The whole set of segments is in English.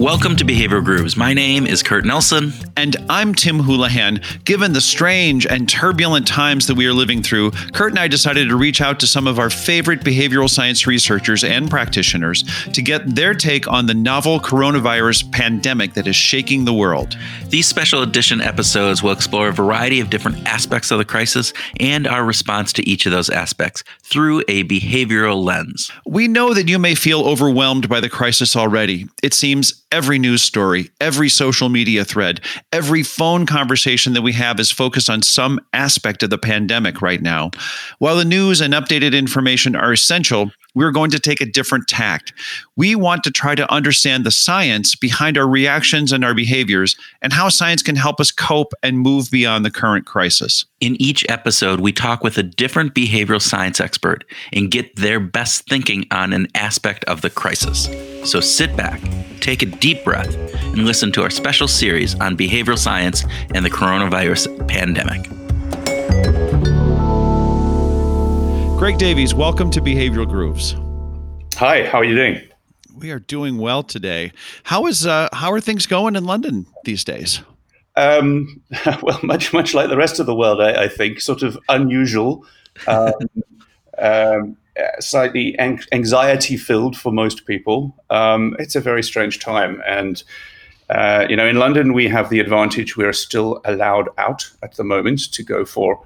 Welcome to Behavioral Grooves. My name is Kurt Nelson. And I'm Tim Houlihan. Given the strange and turbulent times that we are living through, Kurt and I decided to reach out to some of our favorite behavioral science researchers and practitioners to get their take on the novel coronavirus pandemic that is shaking the world. These special edition episodes will explore a variety of different aspects of the crisis and our response to each of those aspects through a behavioral lens. We know that you may feel overwhelmed by the crisis already. It seems every news story, every social media thread, every phone conversation that we have is focused on some aspect of the pandemic right now. While the news and updated information are essential, we're going to take a different tact. We want to try to understand the science behind our reactions and our behaviors and how science can help us cope and move beyond the current crisis. In each episode, we talk with a different behavioral science expert and get their best thinking on an aspect of the crisis. So sit back, take a deep breath, and listen to our special series on behavioral science and the coronavirus pandemic. Greg Davies, welcome to Behavioral Grooves. Hi, how are you doing? We are doing well today. How is uh, how are things going in London these days? Um, well, much much like the rest of the world, I, I think, sort of unusual, um, um, slightly an- anxiety filled for most people. Um, it's a very strange time, and uh, you know, in London we have the advantage we are still allowed out at the moment to go for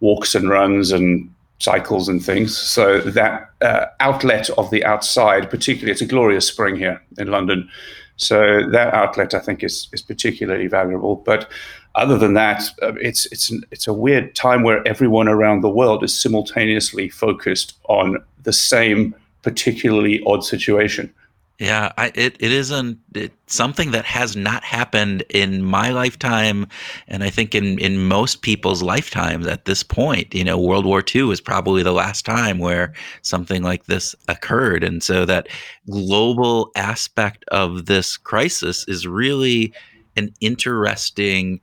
walks and runs and cycles and things. So that uh, outlet of the outside, particularly, it's a glorious spring here in London. So that outlet, I think, is is particularly valuable. But other than that, uh, it's it's it's a weird time where everyone around the world is simultaneously focused on the same particularly odd situation. Yeah, I, it it isn't something that has not happened in my lifetime, and I think in in most people's lifetimes at this point. You know, World War II is probably the last time where something like this occurred, and so that global aspect of this crisis is really an interesting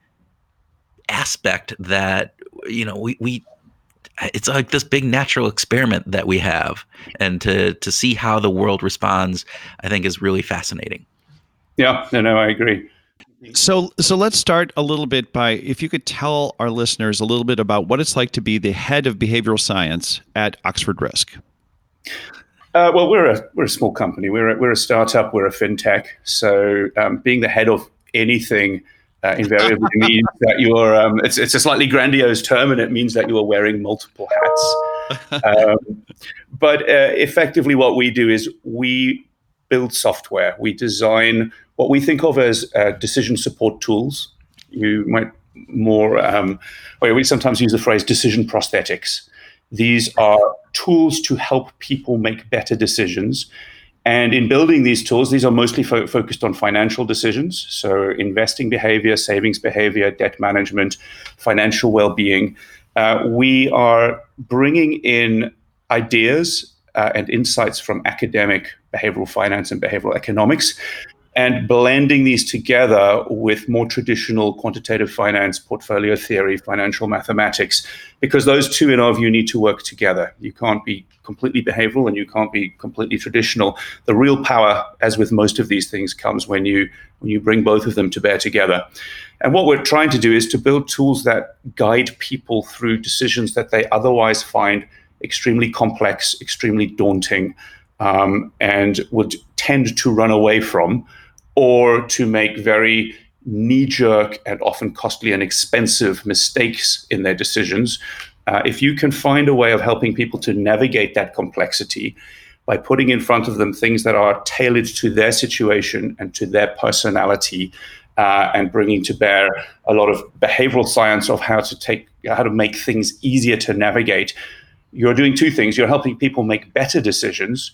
aspect that you know we we it's like this big natural experiment that we have. And to to see how the world responds i think is really fascinating. Yeah no no i agree. So so let's start a little bit by if you could tell our listeners a little bit about what it's like to be the head of behavioral science at oxford risk. Uh, well we're a we're a small company. We're a, we're a startup. We're a fintech. So um, being the head of anything uh, invariably means that you're um, it's, it's a slightly grandiose term and it means that you are wearing multiple hats. Um, but uh, effectively what we do is we build software. We design what we think of as uh, decision support tools. You might more um, we sometimes use the phrase decision prosthetics. These are tools to help people make better decisions and in building these tools, these are mostly fo- focused on financial decisions. So, investing behavior, savings behavior, debt management, financial well being. Uh, we are bringing in ideas uh, and insights from academic behavioral finance and behavioral economics and blending these together with more traditional quantitative finance, portfolio theory, financial mathematics, because those two, in our view, need to work together. You can't be completely behavioral and you can't be completely traditional. The real power, as with most of these things, comes when you when you bring both of them to bear together. And what we're trying to do is to build tools that guide people through decisions that they otherwise find extremely complex, extremely daunting, um, and would tend to run away from or to make very knee jerk and often costly and expensive mistakes in their decisions. Uh, if you can find a way of helping people to navigate that complexity by putting in front of them things that are tailored to their situation and to their personality, uh, and bringing to bear a lot of behavioral science of how to take how to make things easier to navigate, you're doing two things. You're helping people make better decisions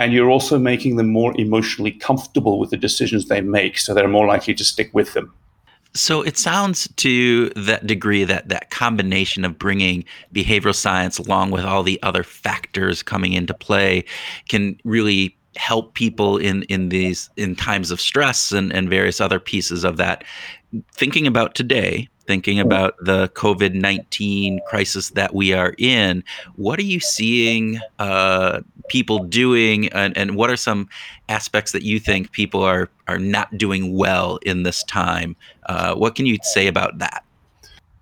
and you're also making them more emotionally comfortable with the decisions they make so they're more likely to stick with them. So it sounds to that degree that that combination of bringing behavioral science along with all the other factors coming into play can really help people in in these in times of stress and and various other pieces of that. Thinking about today thinking about the COVID 19 crisis that we are in, what are you seeing uh, people doing, and, and what are some aspects that you think people are are not doing well in this time? Uh, what can you say about that?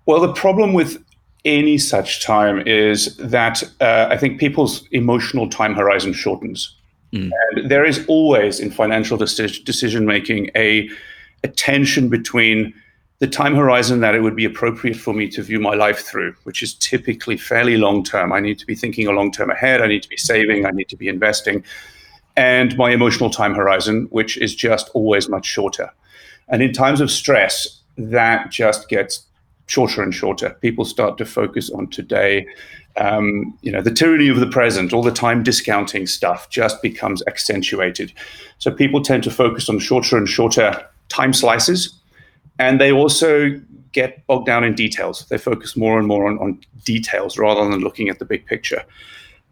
Well, the problem with any such time is that uh, I think people's emotional time horizon shortens. Mm. And there is always in financial deci- decision making a, a tension between the time horizon that it would be appropriate for me to view my life through, which is typically fairly long term. I need to be thinking a long term ahead. I need to be saving. I need to be investing. And my emotional time horizon, which is just always much shorter. And in times of stress, that just gets shorter and shorter. People start to focus on today. Um, you know, the tyranny of the present, all the time discounting stuff just becomes accentuated. So people tend to focus on shorter and shorter time slices. And they also get bogged down in details. They focus more and more on, on details rather than looking at the big picture.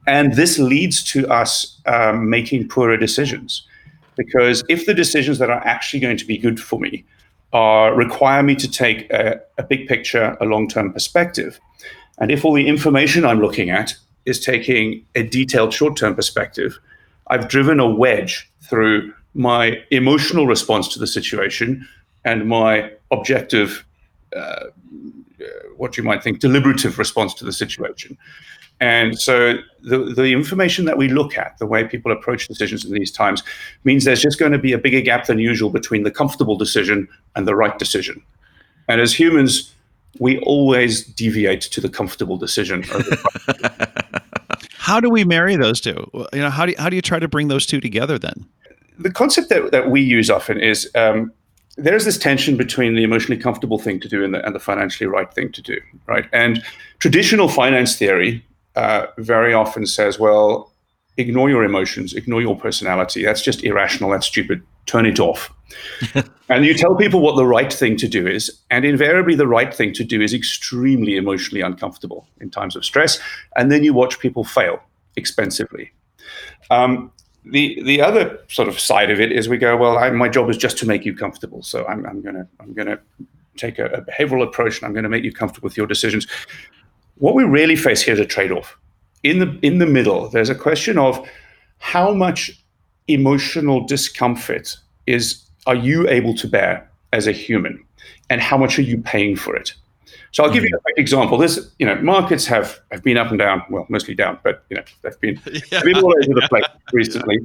And this leads to us um, making poorer decisions. Because if the decisions that are actually going to be good for me are require me to take a, a big picture, a long term perspective. And if all the information I'm looking at is taking a detailed short term perspective, I've driven a wedge through my emotional response to the situation and my objective, uh, what you might think, deliberative response to the situation. And so the, the information that we look at, the way people approach decisions in these times, means there's just going to be a bigger gap than usual between the comfortable decision and the right decision. And as humans, we always deviate to the comfortable decision. how do we marry those two? You know, how do you, how do you try to bring those two together then? The concept that, that we use often is um, there's this tension between the emotionally comfortable thing to do and the, and the financially right thing to do, right? And traditional finance theory uh, very often says, well, ignore your emotions, ignore your personality. That's just irrational. That's stupid. Turn it off. and you tell people what the right thing to do is. And invariably, the right thing to do is extremely emotionally uncomfortable in times of stress. And then you watch people fail expensively. Um, the the other sort of side of it is we go, well, I, my job is just to make you comfortable. So I'm, I'm gonna I'm gonna take a, a behavioral approach and I'm going to make you comfortable with your decisions. What we really face here is a trade-off. In the in the middle, there's a question of how much emotional discomfort is are you able to bear as a human, and how much are you paying for it? So I'll give you mm-hmm. a quick example. This, you know, markets have, have been up and down, well, mostly down, but you know, they've been, they've been all over the place recently.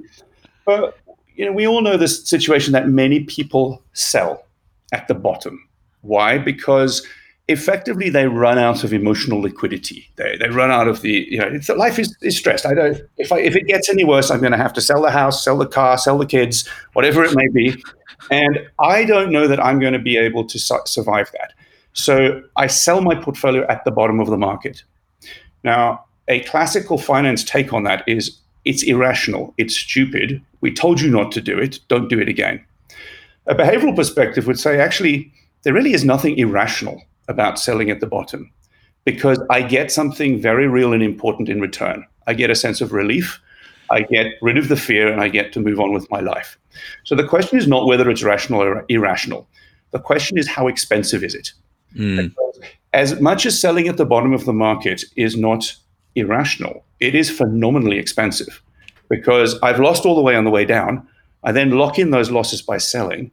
But you know, we all know this situation that many people sell at the bottom. Why? Because effectively they run out of emotional liquidity. They, they run out of the, you know, life is, is stressed. I don't, if I, if it gets any worse, I'm going to have to sell the house, sell the car, sell the kids, whatever it may be. And I don't know that I'm going to be able to su- survive that. So I sell my portfolio at the bottom of the market. Now, a classical finance take on that is it's irrational, it's stupid. We told you not to do it, don't do it again. A behavioral perspective would say actually, there really is nothing irrational about selling at the bottom because I get something very real and important in return. I get a sense of relief, I get rid of the fear, and I get to move on with my life. So the question is not whether it's rational or irrational. The question is how expensive is it? Mm. As much as selling at the bottom of the market is not irrational, it is phenomenally expensive because I've lost all the way on the way down. I then lock in those losses by selling.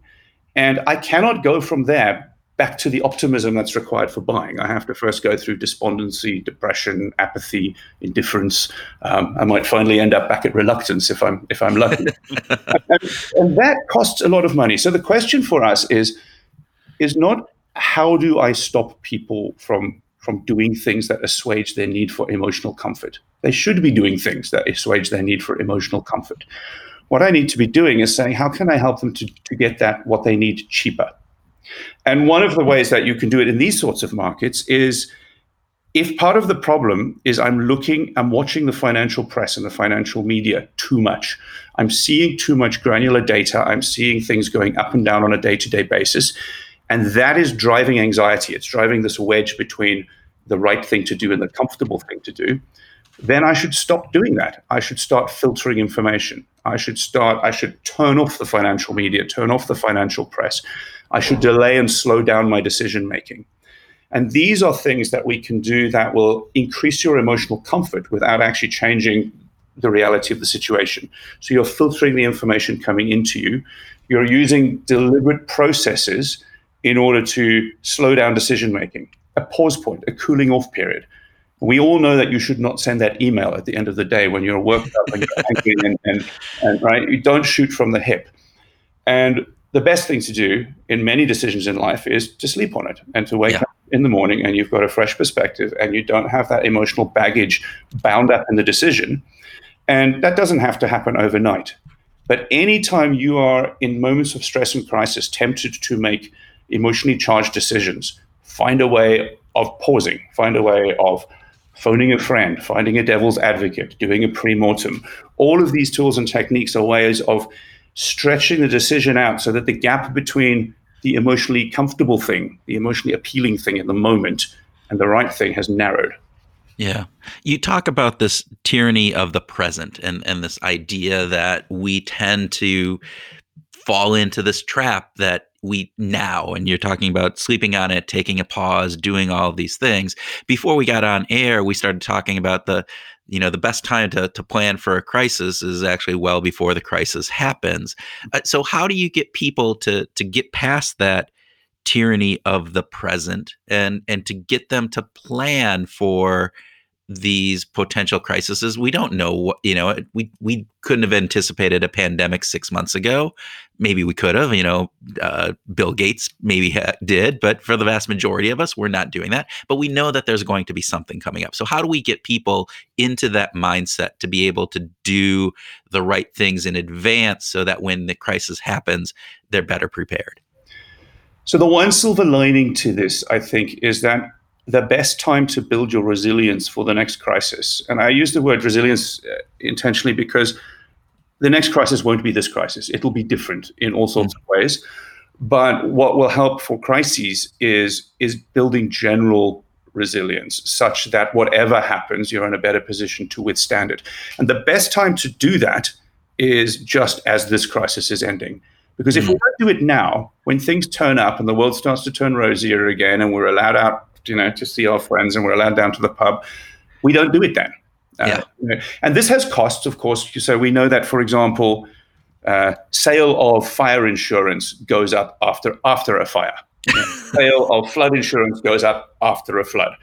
And I cannot go from there back to the optimism that's required for buying. I have to first go through despondency, depression, apathy, indifference. Um, I might finally end up back at reluctance if I'm if I'm lucky, and, and that costs a lot of money. So the question for us is is not how do I stop people from from doing things that assuage their need for emotional comfort. They should be doing things that assuage their need for emotional comfort. What I need to be doing is saying, how can I help them to, to get that what they need cheaper? And one of the ways that you can do it in these sorts of markets is if part of the problem is I'm looking, I'm watching the financial press and the financial media too much, I'm seeing too much granular data, I'm seeing things going up and down on a day to day basis. And that is driving anxiety. It's driving this wedge between the right thing to do and the comfortable thing to do. Then I should stop doing that. I should start filtering information. I should start, I should turn off the financial media, turn off the financial press. I should delay and slow down my decision making. And these are things that we can do that will increase your emotional comfort without actually changing the reality of the situation. So you're filtering the information coming into you. You're using deliberate processes in order to slow down decision making, a pause point, a cooling off period. We all know that you should not send that email at the end of the day when you're worked up and you're and, and, and right. You don't shoot from the hip. And the best thing to do in many decisions in life is to sleep on it and to wake yeah. up in the morning and you've got a fresh perspective and you don't have that emotional baggage bound up in the decision. And that doesn't have to happen overnight. But anytime you are in moments of stress and crisis, tempted to make emotionally charged decisions, find a way of pausing, find a way of phoning a friend, finding a devil's advocate, doing a pre-mortem. All of these tools and techniques are ways of stretching the decision out so that the gap between the emotionally comfortable thing, the emotionally appealing thing in the moment, and the right thing has narrowed. Yeah. You talk about this tyranny of the present and, and this idea that we tend to fall into this trap that we now and you're talking about sleeping on it taking a pause doing all of these things. Before we got on air we started talking about the you know the best time to, to plan for a crisis is actually well before the crisis happens. Uh, so how do you get people to to get past that tyranny of the present and and to get them to plan for these potential crises we don't know what you know we we couldn't have anticipated a pandemic six months ago. Maybe we could have you know uh, bill gates maybe ha- did but for the vast majority of us we're not doing that. But we know that there's going to be something coming up. So how do we get people into that mindset to be able to do the right things in advance so that when the crisis happens they're better prepared? So the one silver lining to this i think is that the best time to build your resilience for the next crisis. And I use the word resilience uh, intentionally because the next crisis won't be this crisis. It'll be different in all sorts mm-hmm. of ways. But what will help for crises is is building general resilience such that whatever happens, you're in a better position to withstand it. And the best time to do that is just as this crisis is ending. Because if mm. we don't do it now, when things turn up and the world starts to turn rosier again and we're allowed out you know, to see our friends and we're allowed down to the pub. We don't do it then. Uh, yeah. You know, and this has costs, of course. So we know that, for example, uh, sale of fire insurance goes up after after a fire. sale of flood insurance goes up after a flood.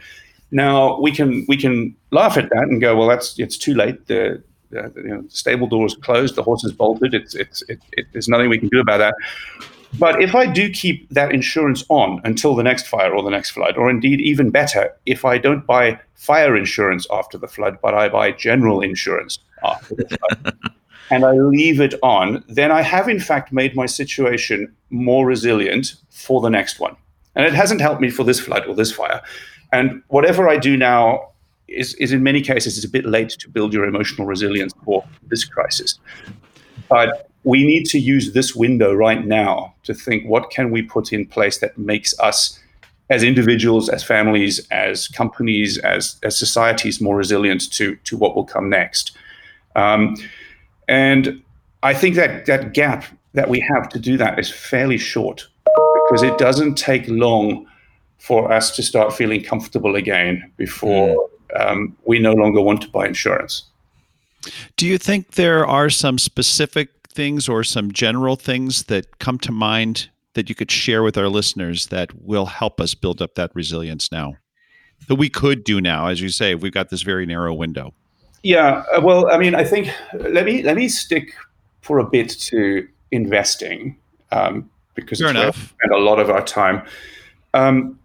Now we can we can laugh at that and go, well, that's it's too late. The, the you know, the stable door is closed. The horse is bolted. It's it's it, it, there's nothing we can do about that. But if I do keep that insurance on until the next fire or the next flood, or indeed even better, if I don't buy fire insurance after the flood, but I buy general insurance after the flood, and I leave it on, then I have in fact made my situation more resilient for the next one. And it hasn't helped me for this flood or this fire. And whatever I do now is, is in many cases, it's a bit late to build your emotional resilience for this crisis. But we need to use this window right now to think what can we put in place that makes us as individuals as families as companies as, as societies more resilient to, to what will come next um, and i think that that gap that we have to do that is fairly short because it doesn't take long for us to start feeling comfortable again before mm. um, we no longer want to buy insurance do you think there are some specific things or some general things that come to mind that you could share with our listeners that will help us build up that resilience now? That we could do now as you say we've got this very narrow window. Yeah uh, well i mean i think let me let me stick for a bit to investing um, because Fair enough. spend a lot of our time. Um,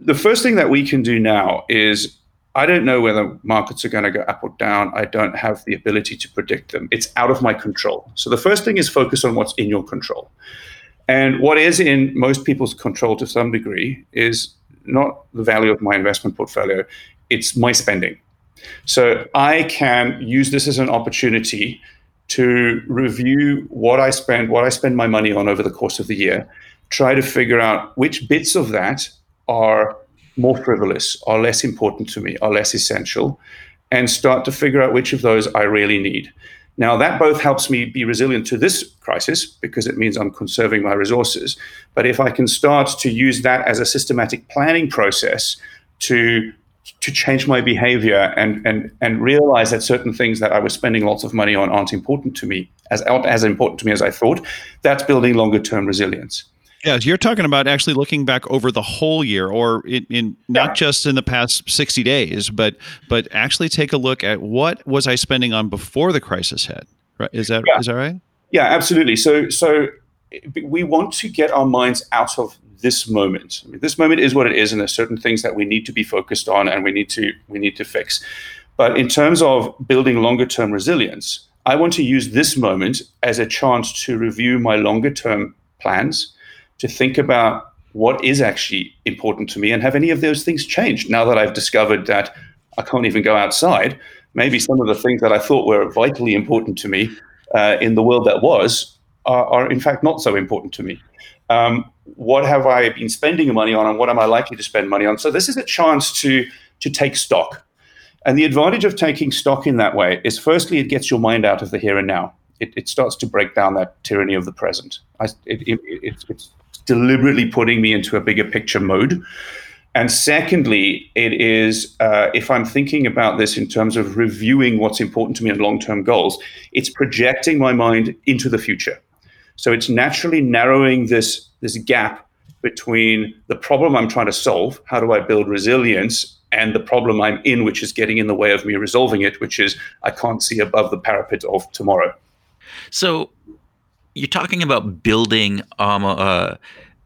the first thing that we can do now is I don't know whether markets are going to go up or down. I don't have the ability to predict them. It's out of my control. So the first thing is focus on what's in your control. And what is in most people's control to some degree is not the value of my investment portfolio, it's my spending. So I can use this as an opportunity to review what I spend, what I spend my money on over the course of the year, try to figure out which bits of that are more frivolous, are less important to me, are less essential, and start to figure out which of those I really need. Now, that both helps me be resilient to this crisis because it means I'm conserving my resources. But if I can start to use that as a systematic planning process to to change my behavior and and and realize that certain things that I was spending lots of money on aren't important to me as as important to me as I thought. That's building longer term resilience. Yeah, you're talking about actually looking back over the whole year, or in, in not yeah. just in the past 60 days, but but actually take a look at what was I spending on before the crisis hit. Right? Is that yeah. is that right? Yeah, absolutely. So so we want to get our minds out of this moment. I mean, this moment is what it is, and there's certain things that we need to be focused on and we need to we need to fix. But in terms of building longer term resilience, I want to use this moment as a chance to review my longer term plans, to think about what is actually important to me, and have any of those things changed now that I've discovered that I can't even go outside. Maybe some of the things that I thought were vitally important to me uh, in the world that was are, are in fact not so important to me um, what have I been spending money on and what am I likely to spend money on? So this is a chance to to take stock. And the advantage of taking stock in that way is firstly, it gets your mind out of the here and now. It, it starts to break down that tyranny of the present. I, it, it, it's deliberately putting me into a bigger picture mode. And secondly, it is uh, if I'm thinking about this in terms of reviewing what's important to me and long term goals, it's projecting my mind into the future. So it's naturally narrowing this, this gap between the problem I'm trying to solve, how do I build resilience, and the problem I'm in, which is getting in the way of me resolving it, which is I can't see above the parapet of tomorrow. So you're talking about building um, uh,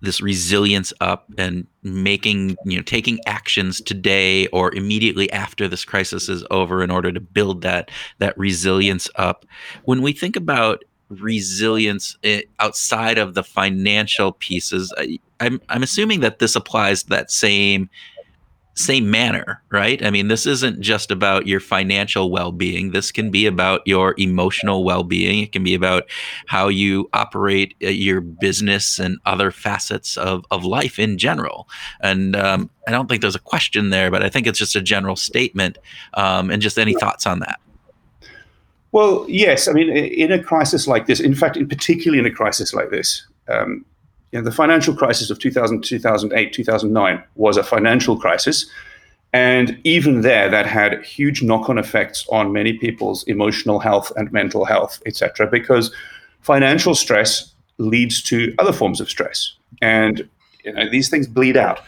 this resilience up and making, you know, taking actions today or immediately after this crisis is over in order to build that that resilience up. When we think about resilience eh, outside of the financial pieces. I, I'm I'm assuming that this applies that same same manner, right? I mean, this isn't just about your financial well-being. This can be about your emotional well-being. It can be about how you operate eh, your business and other facets of, of life in general. And um, I don't think there's a question there, but I think it's just a general statement. Um, and just any thoughts on that? Well, yes. I mean, in a crisis like this, in fact, in particularly in a crisis like this, um, you know, the financial crisis of 2000, 2008, 2009 was a financial crisis. And even there, that had huge knock on effects on many people's emotional health and mental health, etc. because financial stress leads to other forms of stress. And you know, these things bleed out.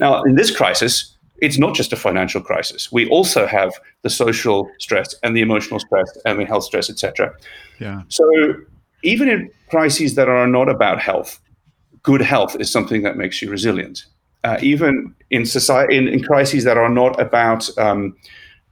Now, in this crisis, it's not just a financial crisis. We also have the social stress and the emotional stress and the health stress, etc. Yeah. So even in crises that are not about health, good health is something that makes you resilient. Uh, even in society, in, in, crises that are not about um,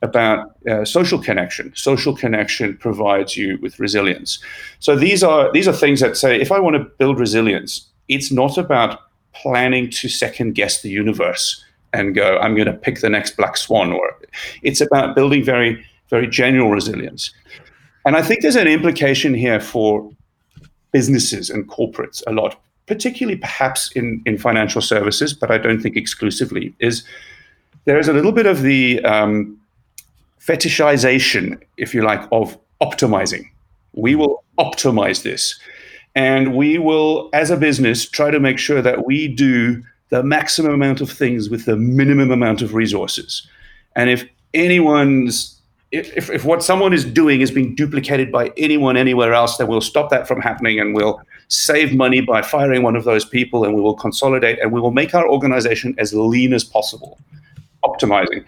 about uh, social connection, social connection provides you with resilience. So these are these are things that say, if I want to build resilience, it's not about planning to second guess the universe and go, I'm going to pick the next black swan. Or it's about building very, very general resilience. And I think there's an implication here for businesses and corporates a lot, particularly perhaps in, in financial services, but I don't think exclusively, is there is a little bit of the um, fetishization, if you like, of optimizing. We will optimize this. And we will, as a business, try to make sure that we do the maximum amount of things with the minimum amount of resources. And if anyone's if, if what someone is doing is being duplicated by anyone anywhere else, then we'll stop that from happening and we'll save money by firing one of those people and we will consolidate and we will make our organization as lean as possible, optimizing.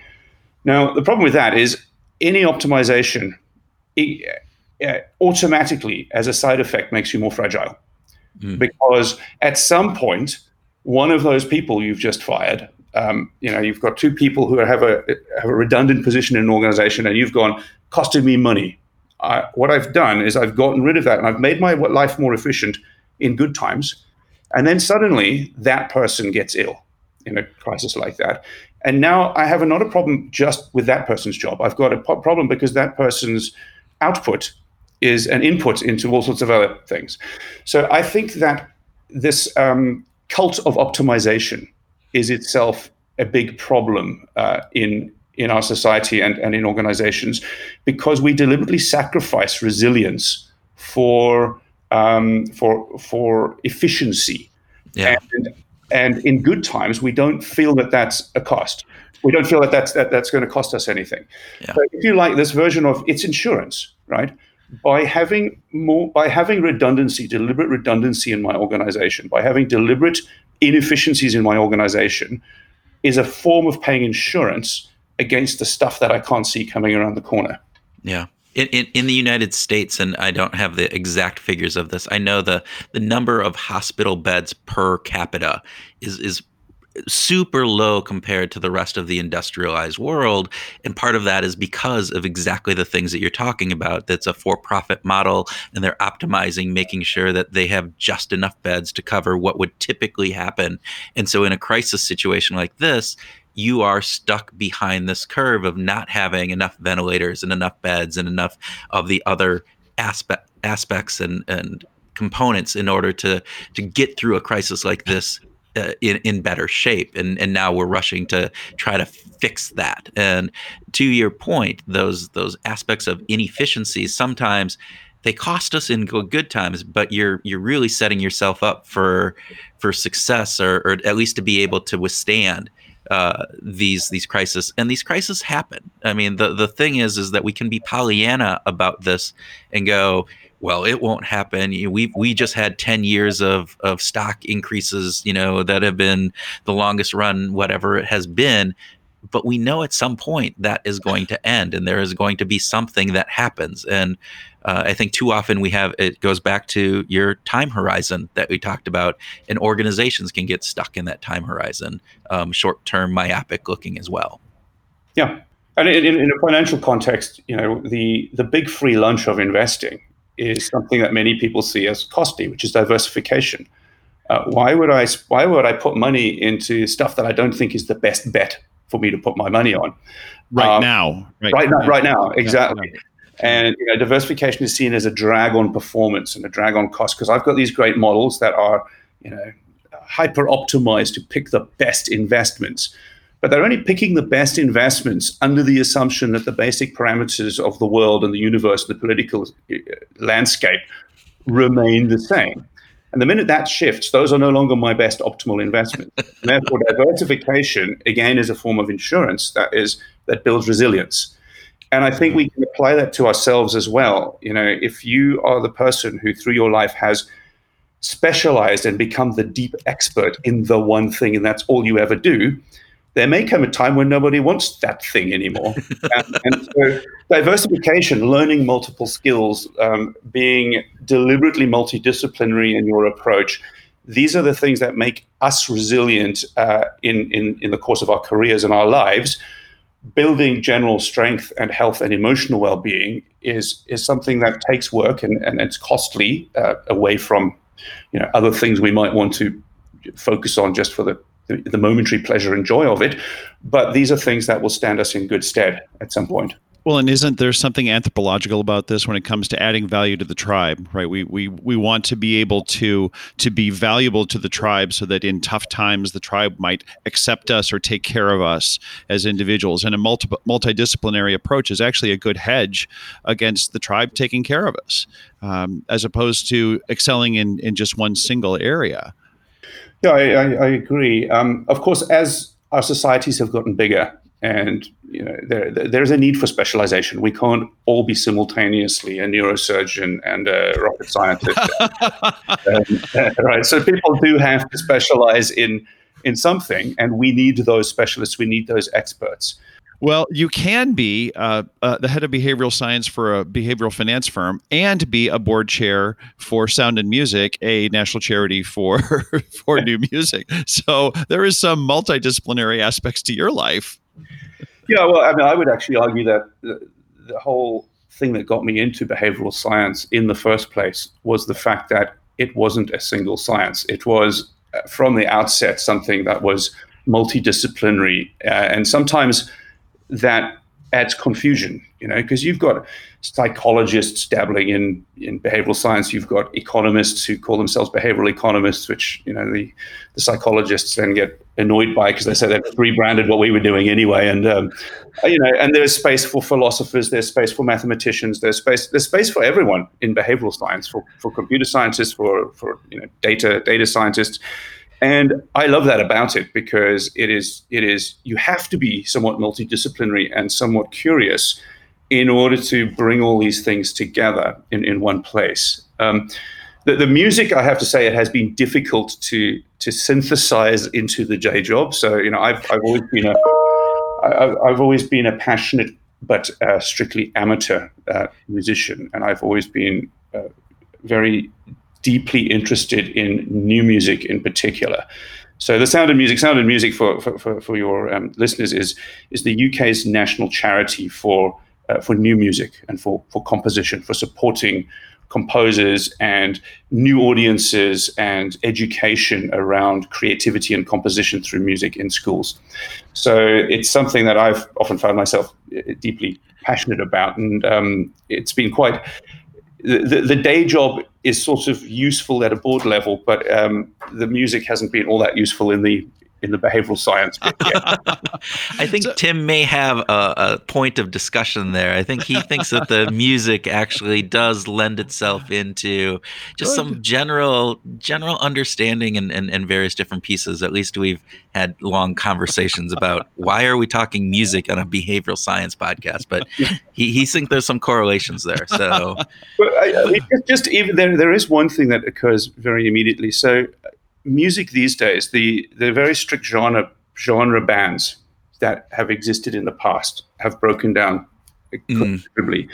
Now, the problem with that is any optimization it, uh, automatically, as a side effect, makes you more fragile. Mm. Because at some point, one of those people you've just fired, um, you know, you've got two people who have a, have a redundant position in an organization, and you've gone costed me money. I, what I've done is I've gotten rid of that, and I've made my life more efficient in good times. And then suddenly that person gets ill in a crisis like that. And now I have another problem just with that person's job. I've got a problem because that person's output is an input into all sorts of other things. So I think that this um, cult of optimization is itself a big problem uh, in in our society and, and in organizations because we deliberately sacrifice resilience for um, for for efficiency. Yeah. And And in good times, we don't feel that that's a cost. We don't feel that that's that, that's going to cost us anything. Yeah. But if you like this version of it's insurance, right? By having more, by having redundancy, deliberate redundancy in my organization, by having deliberate inefficiencies in my organization, is a form of paying insurance against the stuff that I can't see coming around the corner. Yeah. In, in, in, the United States, and I don't have the exact figures of this, I know the the number of hospital beds per capita is is super low compared to the rest of the industrialized world. And part of that is because of exactly the things that you're talking about. That's a for profit model, and they're optimizing, making sure that they have just enough beds to cover what would typically happen. And so, in a crisis situation like this, you are stuck behind this curve of not having enough ventilators and enough beds and enough of the other aspect aspects and and components in order to to get through a crisis like this uh, in in better shape. And and now we're rushing to try to fix that. And to your point those those aspects of inefficiencies sometimes they cost us in good times but you're you're really setting yourself up for for success or, or at least to be able to withstand uh, these these crises and these crises happen. I mean, the the thing is is that we can be Pollyanna about this and go, well, it won't happen. We we just had ten years of of stock increases, you know, that have been the longest run, whatever it has been. But we know at some point that is going to end, and there is going to be something that happens. And uh, I think too often we have it goes back to your time horizon that we talked about, and organizations can get stuck in that time horizon, um, short term, myopic looking as well. Yeah, and in, in, a financial context, you know, the the big free lunch of investing is something that many people see as costly, which is diversification. Uh, why would I why would I put money into stuff that I don't think is the best bet for me to put my money on? Right um, now, right, right now, right now, exactly. Yeah, and you know, diversification is seen as a drag on performance and a drag on cost because I've got these great models that are, you know, hyper optimized to pick the best investments. But they're only picking the best investments under the assumption that the basic parameters of the world and the universe, and the political uh, landscape, remain the same. And the minute that shifts, those are no longer my best optimal investment. therefore, diversification again is a form of insurance that is that builds resilience. And I think we can apply that to ourselves as well. You know, if you are the person who through your life has specialized and become the deep expert in the one thing, and that's all you ever do, there may come a time when nobody wants that thing anymore. and, and, so, diversification, learning multiple skills, um, being deliberately multidisciplinary in your approach, these are the things that make us resilient uh, in, in, in the course of our careers and our lives building general strength and health and emotional well-being is is something that takes work and, and it's costly uh, away from you know other things we might want to focus on just for the, the, the momentary pleasure and joy of it. But these are things that will stand us in good stead at some point well, and isn't there something anthropological about this when it comes to adding value to the tribe, right? We we we want to be able to to be valuable to the tribe so that in tough times the tribe might accept us or take care of us as individuals. And a multi- multidisciplinary approach is actually a good hedge against the tribe taking care of us, um, as opposed to excelling in in just one single area. Yeah, I, I, I agree. Um, of course, as our societies have gotten bigger and you know, there, there's a need for specialization. We can't all be simultaneously a neurosurgeon and a rocket scientist, um, right? So people do have to specialize in in something, and we need those specialists. We need those experts. Well, you can be uh, uh, the head of behavioral science for a behavioral finance firm and be a board chair for Sound and Music, a national charity for for new music. So there is some multidisciplinary aspects to your life. Yeah, well, I mean, I would actually argue that the, the whole thing that got me into behavioral science in the first place was the fact that it wasn't a single science. It was uh, from the outset something that was multidisciplinary, uh, and sometimes that adds confusion, you know, because you've got psychologists dabbling in, in behavioral science, you've got economists who call themselves behavioral economists, which, you know, the, the psychologists then get annoyed by because they say they've rebranded what we were doing anyway. And, um, you know, and there's space for philosophers, there's space for mathematicians, there's space, there's space for everyone in behavioral science, for, for computer scientists, for, for, you know, data, data scientists. And I love that about it because it is it is you have to be somewhat multidisciplinary and somewhat curious in order to bring all these things together in, in one place. Um, the, the music, I have to say, it has been difficult to to synthesize into the J job. So you know, I've I've always been a I've, I've always been a passionate but uh, strictly amateur uh, musician, and I've always been uh, very deeply interested in new music in particular. So the Sound and Music, Sound and Music for for, for, your um, listeners is is the UK's national charity for uh, for new music and for for composition for supporting composers and new audiences and education around creativity and composition through music in schools. So it's something that I've often found myself uh, deeply passionate about, and um, it's been quite the, the day job is sort of useful at a board level, but um, the music hasn't been all that useful in the in the behavioral science bit I think so, Tim may have a, a, point of discussion there. I think he thinks that the music actually does lend itself into just oh, some general general understanding and, and, and various different pieces. At least we've had long conversations about why are we talking music on a behavioral science podcast, but he, he thinks there's some correlations there. So, but I, I mean, just even there, there is one thing that occurs very immediately. So music these days, the the very strict genre genre bands that have existed in the past have broken down mm. considerably. Mm.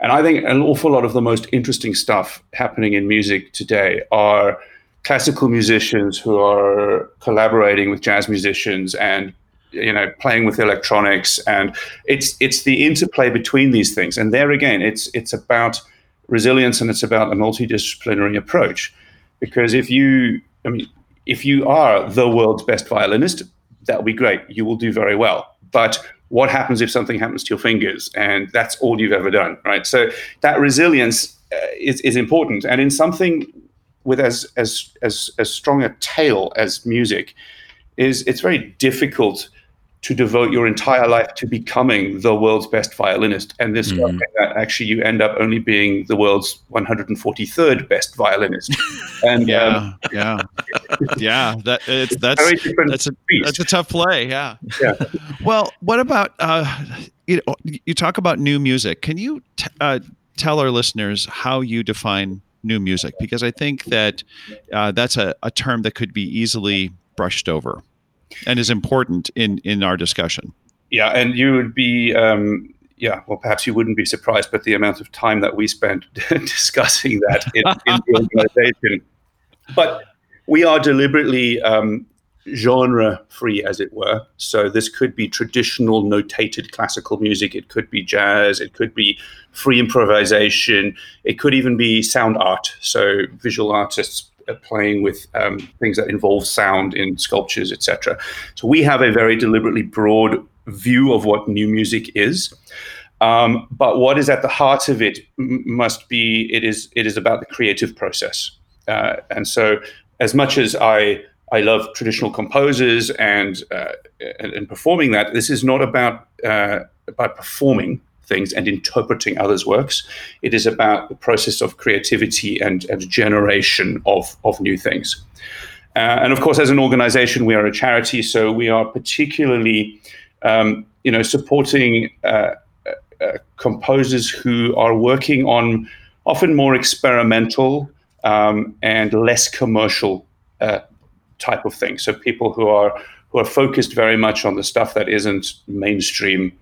And I think an awful lot of the most interesting stuff happening in music today are classical musicians who are collaborating with jazz musicians and you know playing with electronics and it's it's the interplay between these things and there again it's it's about resilience and it's about a multidisciplinary approach because if you I mean, if you are the world's best violinist, that'll be great. You will do very well. But what happens if something happens to your fingers and that's all you've ever done, right? So that resilience uh, is, is important. And in something with as, as, as, as strong a tail as music, is it's very difficult to devote your entire life to becoming the world's best violinist. And this mm. that actually you end up only being the world's 143rd best violinist. And yeah, um, yeah, yeah. That it's that's that's a that's a tough play. Yeah. Yeah. well, what about uh, you know, you talk about new music? Can you t- uh, tell our listeners how you define new music? Because I think that uh, that's a, a term that could be easily brushed over and is important in in our discussion. Yeah, and you would be. Um, yeah, well, perhaps you wouldn't be surprised, but the amount of time that we spent discussing that in, in the organization. But we are deliberately um, genre free, as it were. So this could be traditional notated classical music, it could be jazz, it could be free improvisation, it could even be sound art. So visual artists playing with um, things that involve sound in sculptures, etc. So we have a very deliberately broad view of what new music is. Um, but what is at the heart of it m- must be it is it is about the creative process. Uh, and so, as much as I I love traditional composers and, uh, and, and performing that, this is not about uh, about performing things and interpreting others' works. It is about the process of creativity and, and generation of, of new things. Uh, and of course, as an organization, we are a charity, so we are particularly, um, you know, supporting uh, uh, composers who are working on often more experimental um, and less commercial uh, type of things. So people who are who are focused very much on the stuff that isn't mainstream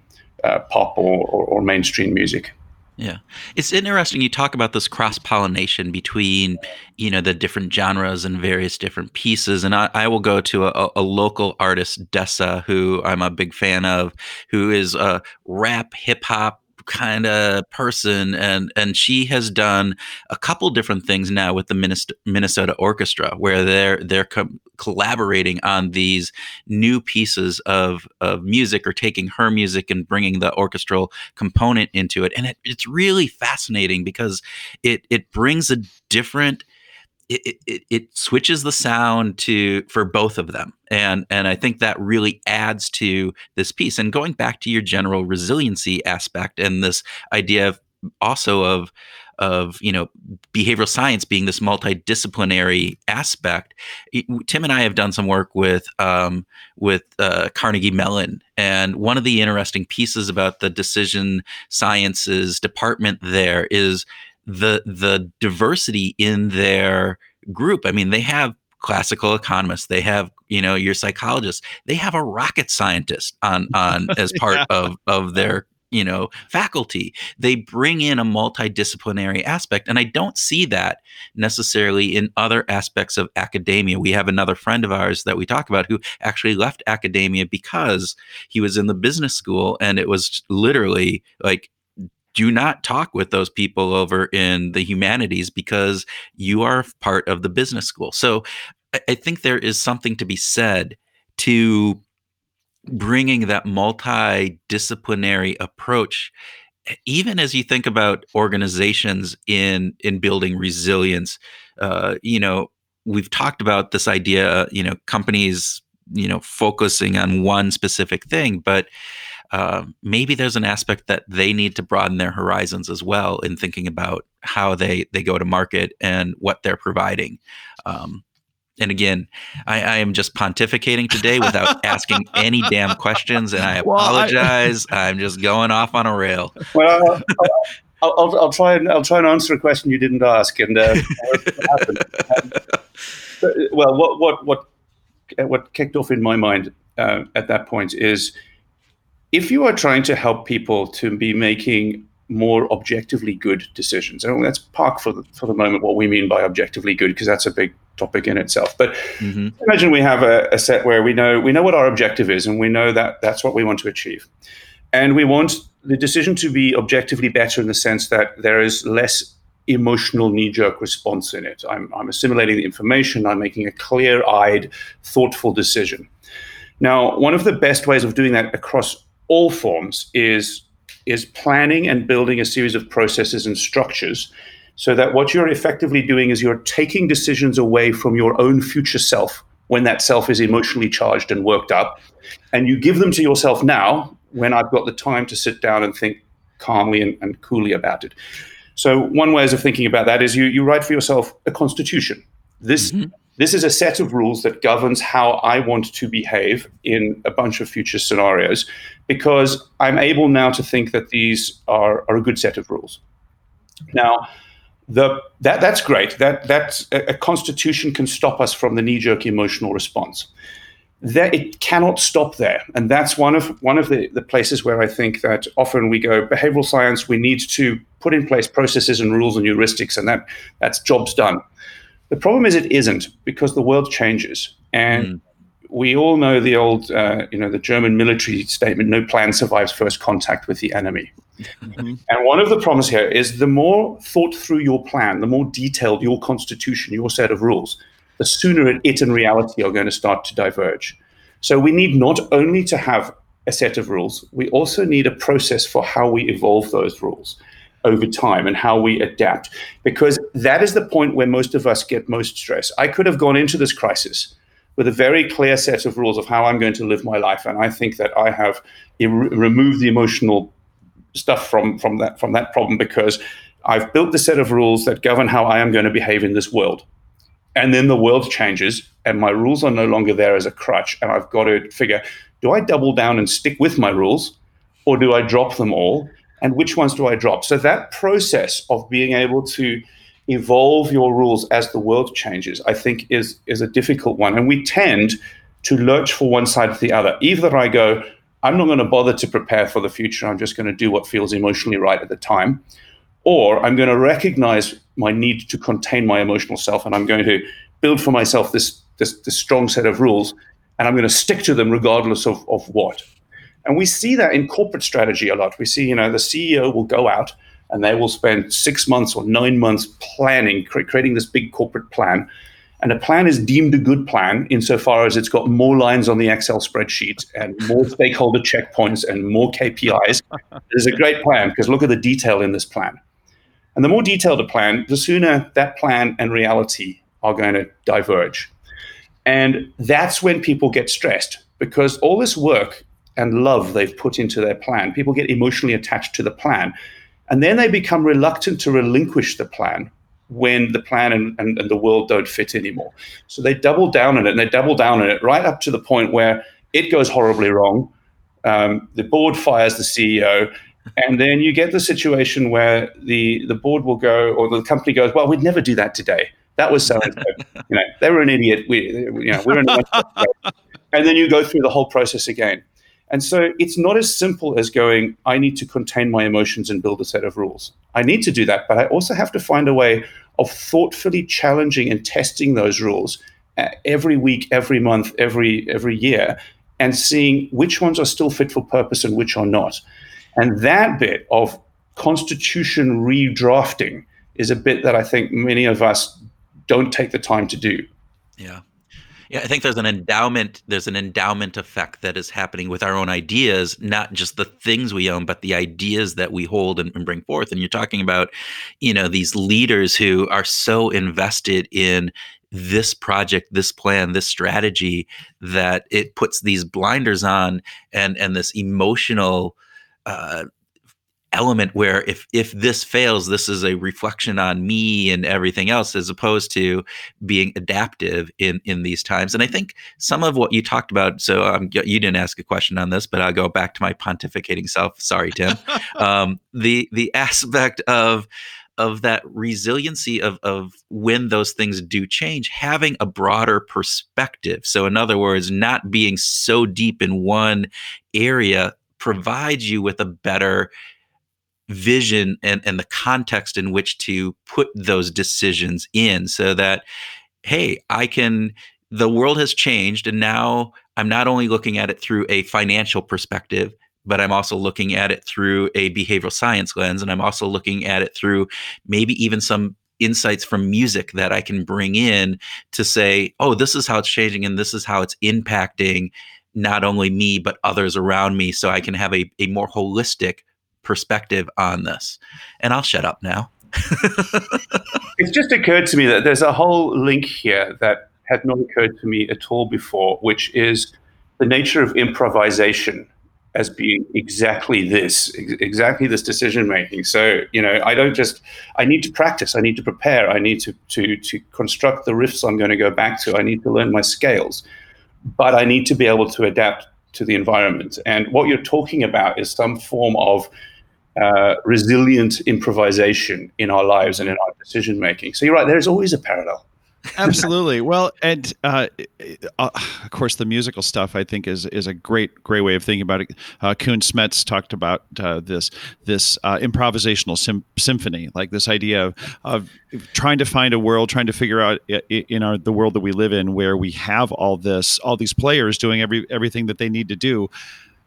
uh, pop or, or, or mainstream music. Yeah. It's interesting you talk about this cross pollination between, you know, the different genres and various different pieces. And I, I will go to a, a, local artist, Dessa, who I'm a big fan of, who is a rap, hip hop, kind of person and and she has done a couple different things now with the Minnesota Orchestra where they're they're co- collaborating on these new pieces of of music or taking her music and bringing the orchestral component into it. And it, it's really fascinating because it it brings a different it, it, it switches the sound to for both of them and and i think that really adds to this piece and going back to your general resiliency aspect and this idea of also of of you know behavioral science being this multidisciplinary aspect. Tim and I have done some work with um, with uh, Carnegie Mellon, and one of the interesting pieces about the decision sciences department there is the the diversity in their group. I mean, they have classical economists, they have you know your psychologists, they have a rocket scientist on on as part yeah. of of their you know faculty they bring in a multidisciplinary aspect and i don't see that necessarily in other aspects of academia we have another friend of ours that we talk about who actually left academia because he was in the business school and it was literally like do not talk with those people over in the humanities because you are part of the business school. So i, think there is something to be said to bringing that multidisciplinary approach even as you think about organizations in in building resilience. Uh, you know we've talked about this idea you know companies you know focusing on one specific thing but uh, maybe there's an aspect that they need to broaden their horizons as well in thinking about how they they go to market and what they're providing um, and again, I, I, am just pontificating today without asking any damn questions, and I apologize. Well, I, am just going off on a rail. Well, I'll, I'll, I'll, try and I'll try and answer a question you didn't ask, and uh, um, well, what what what what kicked off in my mind uh, at that point is if you are trying to help people to be making more objectively good decisions. And let's park for the, for the moment what we mean by objectively good, because that's a big topic in itself. But mm-hmm. imagine we have a, a, set where we know we know what our objective is, and we know that that's what we want to achieve, and we want the decision to be objectively better in the sense that there is less emotional knee-jerk response in it. I'm, I'm assimilating the information. I'm making a clear-eyed, thoughtful decision. Now, one of the best ways of doing that across all forms is is planning and building a series of processes and structures so that what you're effectively doing is you're taking decisions away from your own future self when that self is emotionally charged and worked up. And you give them to yourself now when i've got the time to sit down and think calmly and, and coolly about it. So one way of thinking about that is you, you write for yourself a constitution. This mm-hmm. This is a set of rules that governs how I want to behave in a bunch of future scenarios because I'm able now to think that these are, are a good set of rules. Now, the, that, that's great. That, that's, a, a constitution can stop us from the knee jerk emotional response. That it cannot stop there. And that's one of, one of the, the places where I think that often we go, behavioral science, we need to put in place processes and rules and heuristics, and that, that's job's done. The problem is it isn't because the world changes. And mm. we all know the old, uh, you know, the German military statement no plan survives first contact with the enemy. Mm-hmm. And one of the problems here is the more thought through your plan, the more detailed your constitution, your set of rules, the sooner it and reality are going to start to diverge. So we need not only to have a set of rules, we also need a process for how we evolve those rules over time and how we adapt, because that is the point where most of us get most stress. I could have gone into this crisis with a very clear set of rules of how I'm going to live my life, and I think that I have removed the emotional stuff from from that from that problem because I've built the set of rules that govern how I am going to behave in this world. And then the world changes, and my rules are no longer there as a crutch, and I've got to figure: do I double down and stick with my rules, or do I drop them all? And which ones do I drop? So that process of being able to evolve your rules as the world changes, I think is is a difficult one. And we tend to lurch for one side or the other. Either I go, I'm not going to bother to prepare for the future, I'm just going to do what feels emotionally right at the time. Or I'm going to recognize my need to contain my emotional self and I'm going to build for myself this this, this strong set of rules and I'm going to stick to them regardless of, of what. And we see that in corporate strategy a lot. We see, you know, the CEO will go out and they will spend six months or nine months planning, cre- creating this big corporate plan. And a plan is deemed a good plan insofar as it's got more lines on the Excel spreadsheet and more stakeholder checkpoints and more KPIs. It is a great plan because look at the detail in this plan. And the more detailed a plan, the sooner that plan and reality are going to diverge. And that's when people get stressed because all this work and love they've put into their plan. People get emotionally attached to the plan. And then they become reluctant to relinquish the plan when the plan and, and, and, the world don't fit anymore. So they double down on it and they double down on it right up to the point where it goes horribly wrong. Um, the board fires the CEO. And then you get the situation where the, the board will go or the company goes, well, we'd never do that today. That was so. You know, they were an idiot. We, you know, we're an and then you go through the whole process again. And so it's not as simple as going, I need to contain my emotions and build a set of rules. I need to do that, but I also have to find a way of thoughtfully challenging and testing those rules uh, every week, every month, every every year, and seeing which ones are still fit for purpose and which are not. And that bit of constitution redrafting is a bit that I think many of us don't take the time to do. Yeah. Yeah, I think there's an endowment. There's an endowment effect that is happening with our own ideas, not just the things we own, but the ideas that we hold and, and bring forth. And you're talking about, you know, these leaders who are so invested in this project, this plan, this strategy that it puts these blinders on and and this emotional uh, element where if if this fails this is a reflection on me and everything else as opposed to being adaptive in in these times. And i think some of what you talked about so um, you didn't ask a question on this but i'll go back to my pontificating self. Sorry tim. Um, the the aspect of of that resiliency of, of when those things do change, having a broader perspective. So, in other words, not being so deep in one area provides you with a better vision and, and the context in which to put those decisions in so that hey i can the world has changed and now i'm not only looking at it through a financial perspective but i'm also looking at it through a behavioral science lens and i'm also looking at it through maybe even some insights from music that i can bring in to say oh this is how it's changing and this is how it's impacting not only me but others around me so i can have a, a more holistic perspective on this. And I'll shut up now. it's just occurred to me that there's a whole link here that had not occurred to me at all before, which is the nature of improvisation as being exactly this, exactly this decision making. So, you know, I don't just, I need to practice, I need to prepare, I need to, to, to construct the riffs I'm going to go back to, I need to learn my scales, but I need to be able to adapt to the environment. And what you're talking about is some form of uh, resilient improvisation in our lives and in our decision making. So you're right. There's always a parallel. Absolutely. Well, and uh, uh, of course, the musical stuff I think is is a great great way of thinking about it. Uh, Koen Smets talked about uh, this this uh, improvisational sim- symphony, like this idea of, of, trying to find a world, trying to figure out in our the world that we live in, where we have all this all these players doing every everything that they need to do,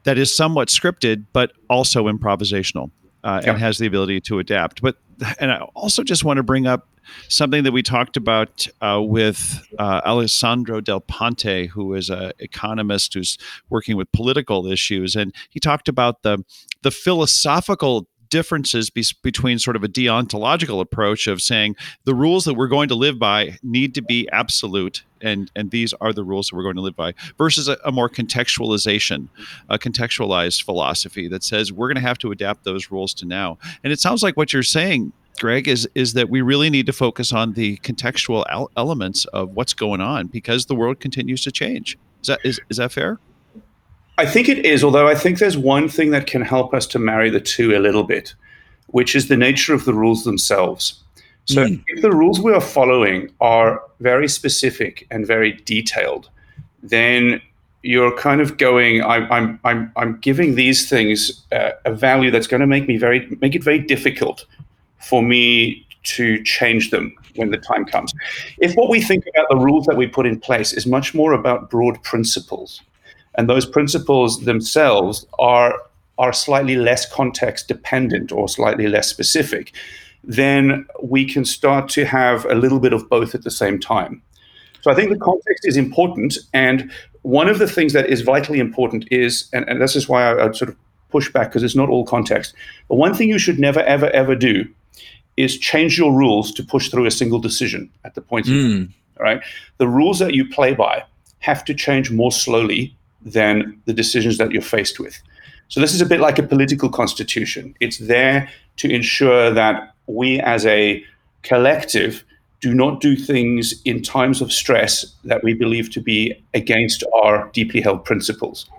that is somewhat scripted, but also improvisational uh, and has the ability to adapt. But and I also just want to bring up something that we talked about uh, with uh, Alessandro Del Ponte, who is an economist who's working with political issues, and he talked about the the philosophical differences be- between sort of a deontological approach of saying the rules that we're going to live by need to be absolute and and these are the rules that we're going to live by versus a, a more contextualization a contextualized philosophy that says we're going to have to adapt those rules to now. And it sounds like what you're saying greg is is that we really need to focus on the contextual al- elements of what's going on because the world continues to change. Is that is, is that fair I think it is, although I think there's one thing that can help us to marry the two a little bit, which is the nature of the rules themselves. So mm. if the rules we are following are very specific and very detailed, then you're kind of going, I'm, I'm, I'm, I'm giving these things uh, a value that's going to make me very, make it very difficult for me to change them when the time comes. If what we think about the rules that we put in place is much more about broad principles, and those principles themselves are are slightly less context dependent or slightly less specific, then we can start to have a little bit of both at the same time. So I think the context is important. And one of the things that is vitally important is, and, and this is why I, would sort of push back because it's not all context. But one thing you should never, ever, ever do is change your rules to push through a single decision at the point. Mm. Of, all right. The rules that you play by have to change more slowly than the decisions that you're faced with. So this is a bit like a political constitution. It's there to ensure that we as a collective do not do things in times of stress that we believe to be against our deeply held principles.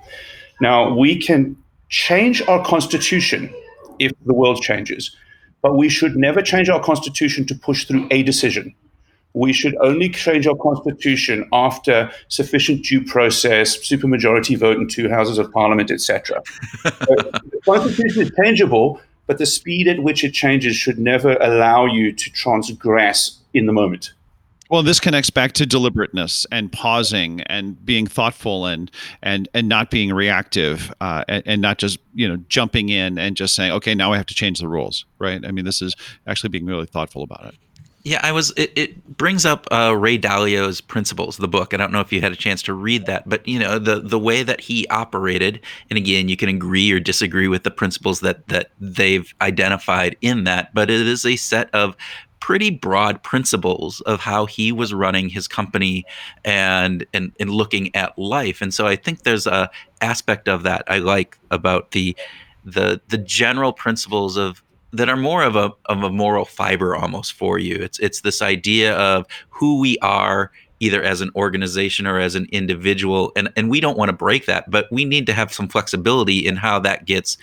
Now, we can change our constitution if the world changes, but we should never change our constitution to push through a decision. We should only change our constitution after sufficient due process, supermajority vote in two houses of parliament, etc. the constitution is changeable, but the speed at which it changes should never allow you to transgress in the moment. Well, this connects back to deliberateness and pausing and being thoughtful and and and not being reactive uh, and, and, not just you know jumping in and just saying, okay, now I have to change the rules, right? I mean, this is actually being really thoughtful about it. Yeah, I was. It, it brings up uh, Ray Dalio's principles, the book. I don't know if you had a chance to read that, but you know the the way that he operated, and again, you can agree or disagree with the principles that that they've identified in that, but it is a set of pretty broad principles of how he was running his company and, and and looking at life. And so I think there's a aspect of that I like about the the the general principles of that are more of a of a moral fiber almost for you. It's it's this idea of who we are either as an organization or as an individual and and we don't want to break that, but we need to have some flexibility in how that gets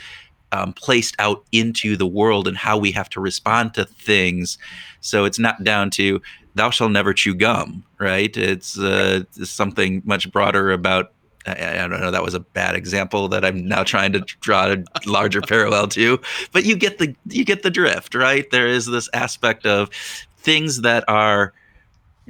um, placed out into the world and how we have to respond to things. So it's not down to thou shall never chew gum, right? It's, uh, something much broader about. I, I don't know. That was a bad example that I'm now trying to draw a larger parallel to, but you get the you get the drift, right? There is this aspect of things that are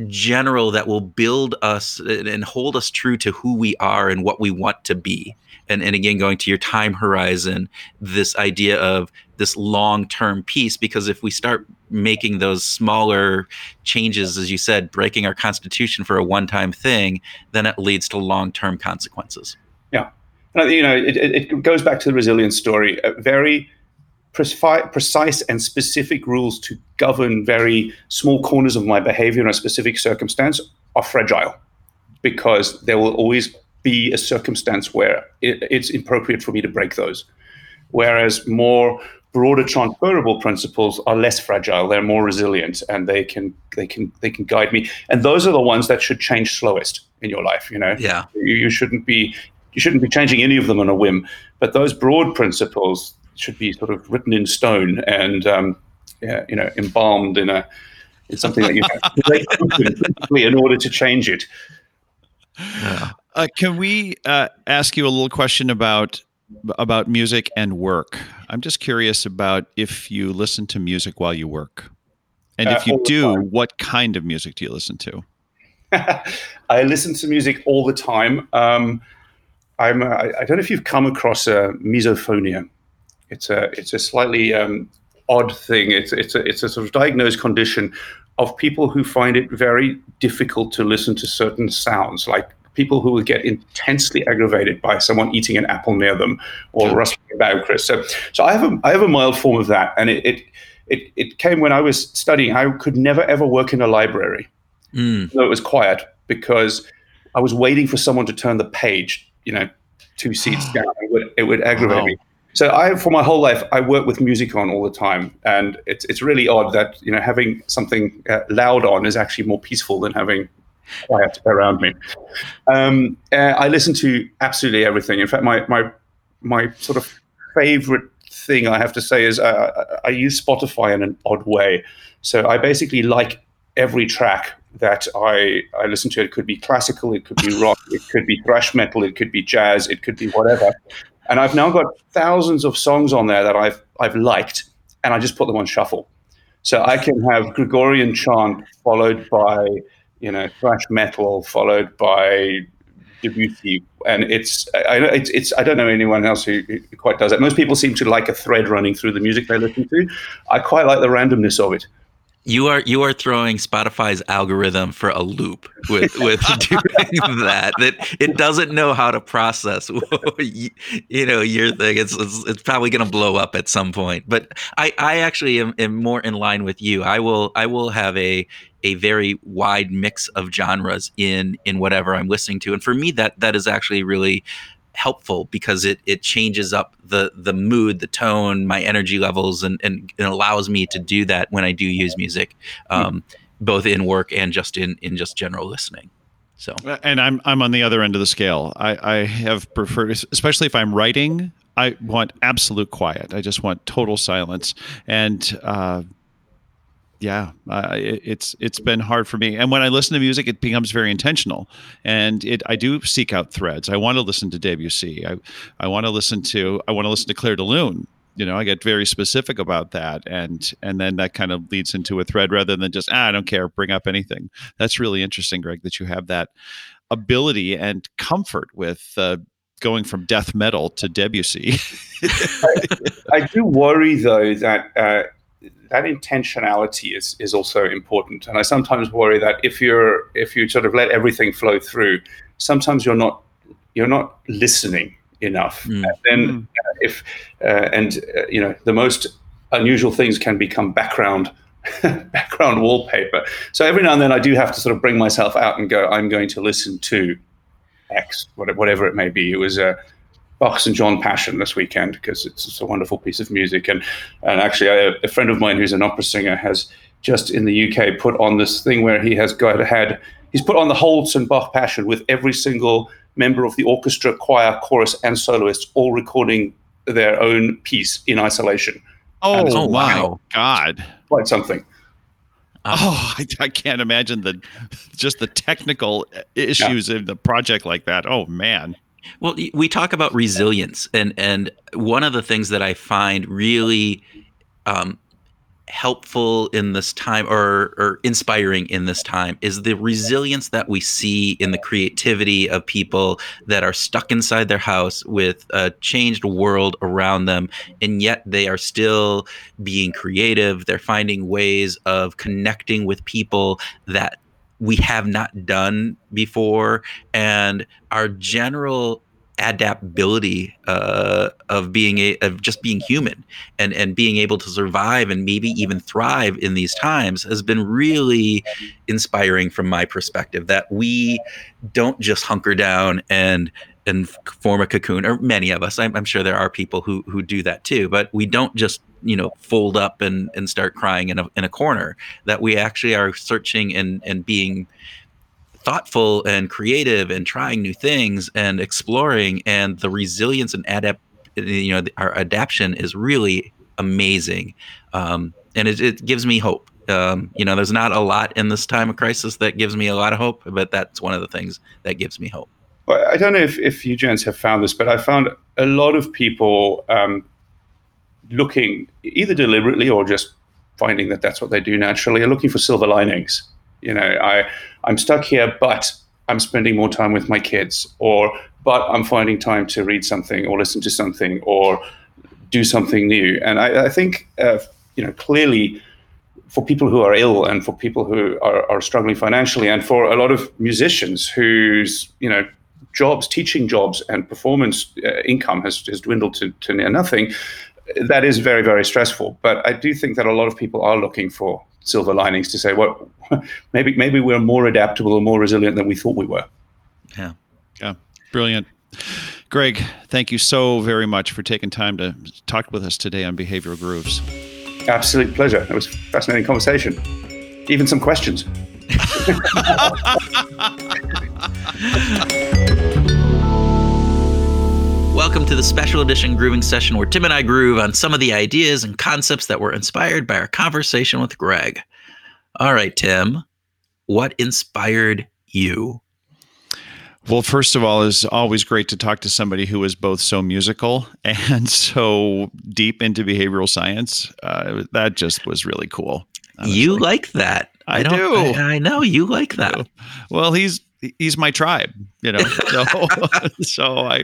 general that will build us and hold us true to who we are and what we want to be and, and again going to your time horizon this idea of this long-term piece because if we start making those smaller changes as you said breaking our constitution for a one-time thing then it leads to long-term consequences. Yeah. You know it, it goes back to the resilience story. A very precise and specific rules to govern very small corners of my behavior in a specific circumstance are fragile because there will always be a circumstance where it, it's appropriate for me to break those. Whereas more broader transferable principles are less fragile they're more resilient and they can they can they can guide me. And those are the ones that should change slowest in your life you know? Yeah. You, you shouldn't be you shouldn't be changing any of them on a whim but those broad principles should be sort of written in stone and um, yeah, you know embalmed in a in something that you have to in order to change it. Yeah. Uh, can we uh, ask you a little question about about music and work? I'm just curious about if you listen to music while you work, and if uh, you do, what kind of music do you listen to? I listen to music all the time. Um, I'm. A, I don't know if you've come across a misophonia. It's a. It's a slightly um, odd thing. It's. It's a. It's a sort of diagnosed condition of people who find it very difficult to listen to certain sounds, like people who will get intensely aggravated by someone eating an apple near them or rustling about Chris. So, so I have a I have a mild form of that, and it it it, it came when I was studying. I could never ever work in a library, mm. though it was quiet, because I was waiting for someone to turn the page. You know, two seats down. It would, it would aggravate wow. me. So I, for my whole life, I work with music on all the time, and it's it's really odd that you know having something uh, loud on is actually more peaceful than having quiet around me. Um, uh, I listen to absolutely everything. In fact, my my my sort of favorite thing I have to say is uh, I use Spotify in an odd way. So I basically like every track that I, I listen to. It could be classical, it could be rock, it could be thrash metal, it could be jazz, it could be whatever. And I've now got thousands of songs on there that I've I've liked, and I just put them on shuffle. So I can have Gregorian chant followed by you know, thrash metal followed by Debussy, and it's I it's, it's I don't know anyone else who, who, quite does it. Most people seem to like a thread running through the music they listen to. I quite like the randomness of it. You are you are throwing Spotify's algorithm for a loop with with doing that. That it doesn't know how to process you, you know your thing. It's it's, it's probably going to blow up at some point. But I I actually am, am more in line with you. I will I will have a a very wide mix of genres in in whatever I'm listening to. And for me, that that is actually really helpful because it it changes up the the mood, the tone, my energy levels, and and it allows me to do that when I do use music, um, both in work and just in in just general listening. So, and I'm I'm on the other end of the scale. I I have preferred, especially if I'm writing. I want absolute quiet. I just want total silence. And uh, yeah, uh, it, it's it's been hard for me. And when I listen to music, it becomes very intentional. And it I do seek out threads. I want to listen to Debussy. I I want to listen to I want to listen to Clair de Lune. You know, I get very specific about that, and and then that kind of leads into a thread rather than just ah, I don't care, bring up anything. That's really interesting, Greg, that you have that ability and comfort with uh, going from death metal to Debussy. I, I, do worry though that uh, that intentionality is is also important, and I sometimes worry that if you're if you sort of let everything flow through, sometimes you're not you're not listening enough. Mm. And then mm. if uh, and uh, you know the most unusual things can become background. background wallpaper. So every now and then I do have to sort of bring myself out and go, I'm going to listen to X, whatever it may be. It was a Oh, Bach and John Passion this weekend because it's, it's, a wonderful piece of music. And and actually, I, a friend of mine who's an opera singer has just in the UK put on this thing where he has got ahead. He's put on the whole and Bach Passion with every single member of the orchestra, choir, chorus, and soloists all recording their own piece in isolation. Oh, oh my God! Quite something. Oh, I, I, can't imagine the just the technical issues yeah. in the project like that. Oh man. Well, we talk about resilience, and and one of the things that I find really um, helpful in this time or, or inspiring in this time is the resilience that we see in the creativity of people that are stuck inside their house with a changed world around them and yet they are still being creative. They're finding ways of connecting with people that we have not done before and our general adaptability uh, of being a, of just being human and and being able to survive and maybe even thrive in these times has been really inspiring from my perspective that we don't just hunker down and and form a cocoon or many of us I'm, I'm sure there are people who who do that too but we don't just you know fold up and and start crying in a in a corner that we actually are searching and and being thoughtful and creative and trying new things and exploring and the resilience and adapt you know our adaptation is really amazing. Um, and it, it, gives me hope. Um, you know there's not a lot in this time of crisis that gives me a lot of hope but that's one of the things that gives me hope. Well, i don't know if, if you gents have found this but i found a lot of people um, looking either deliberately or just finding that that's what they do naturally are looking for silver linings you know, I I'm stuck here, but I'm spending more time with my kids, or but I'm finding time to read something or listen to something or do something new. And I, I think, uh, you know, clearly for people who are ill and for people who are, are struggling financially and for a lot of musicians whose, you know, jobs, teaching jobs and performance uh, income has, has dwindled to, to near nothing, that is very, very stressful. But I do think that a lot of people are looking for silver linings to say, well, maybe maybe we're more adaptable or more resilient than we thought we were. Yeah, yeah, brilliant. Greg, thank you so very much for taking time to talk with us today on Behavioral Grooves. Absolute pleasure. It was a fascinating conversation. Even some questions. Welcome to the special edition grooving session where Tim and I groove on some of the ideas and concepts that were inspired by our conversation with Greg. All right, Tim, what inspired you? Well, first of all, it's always great to talk to somebody who is both so musical and so deep into behavioral science. Uh, that just was really cool. Honestly. You like that. I, I do. I, I, know you like that. Well, he's he's my tribe, you know. So, so I,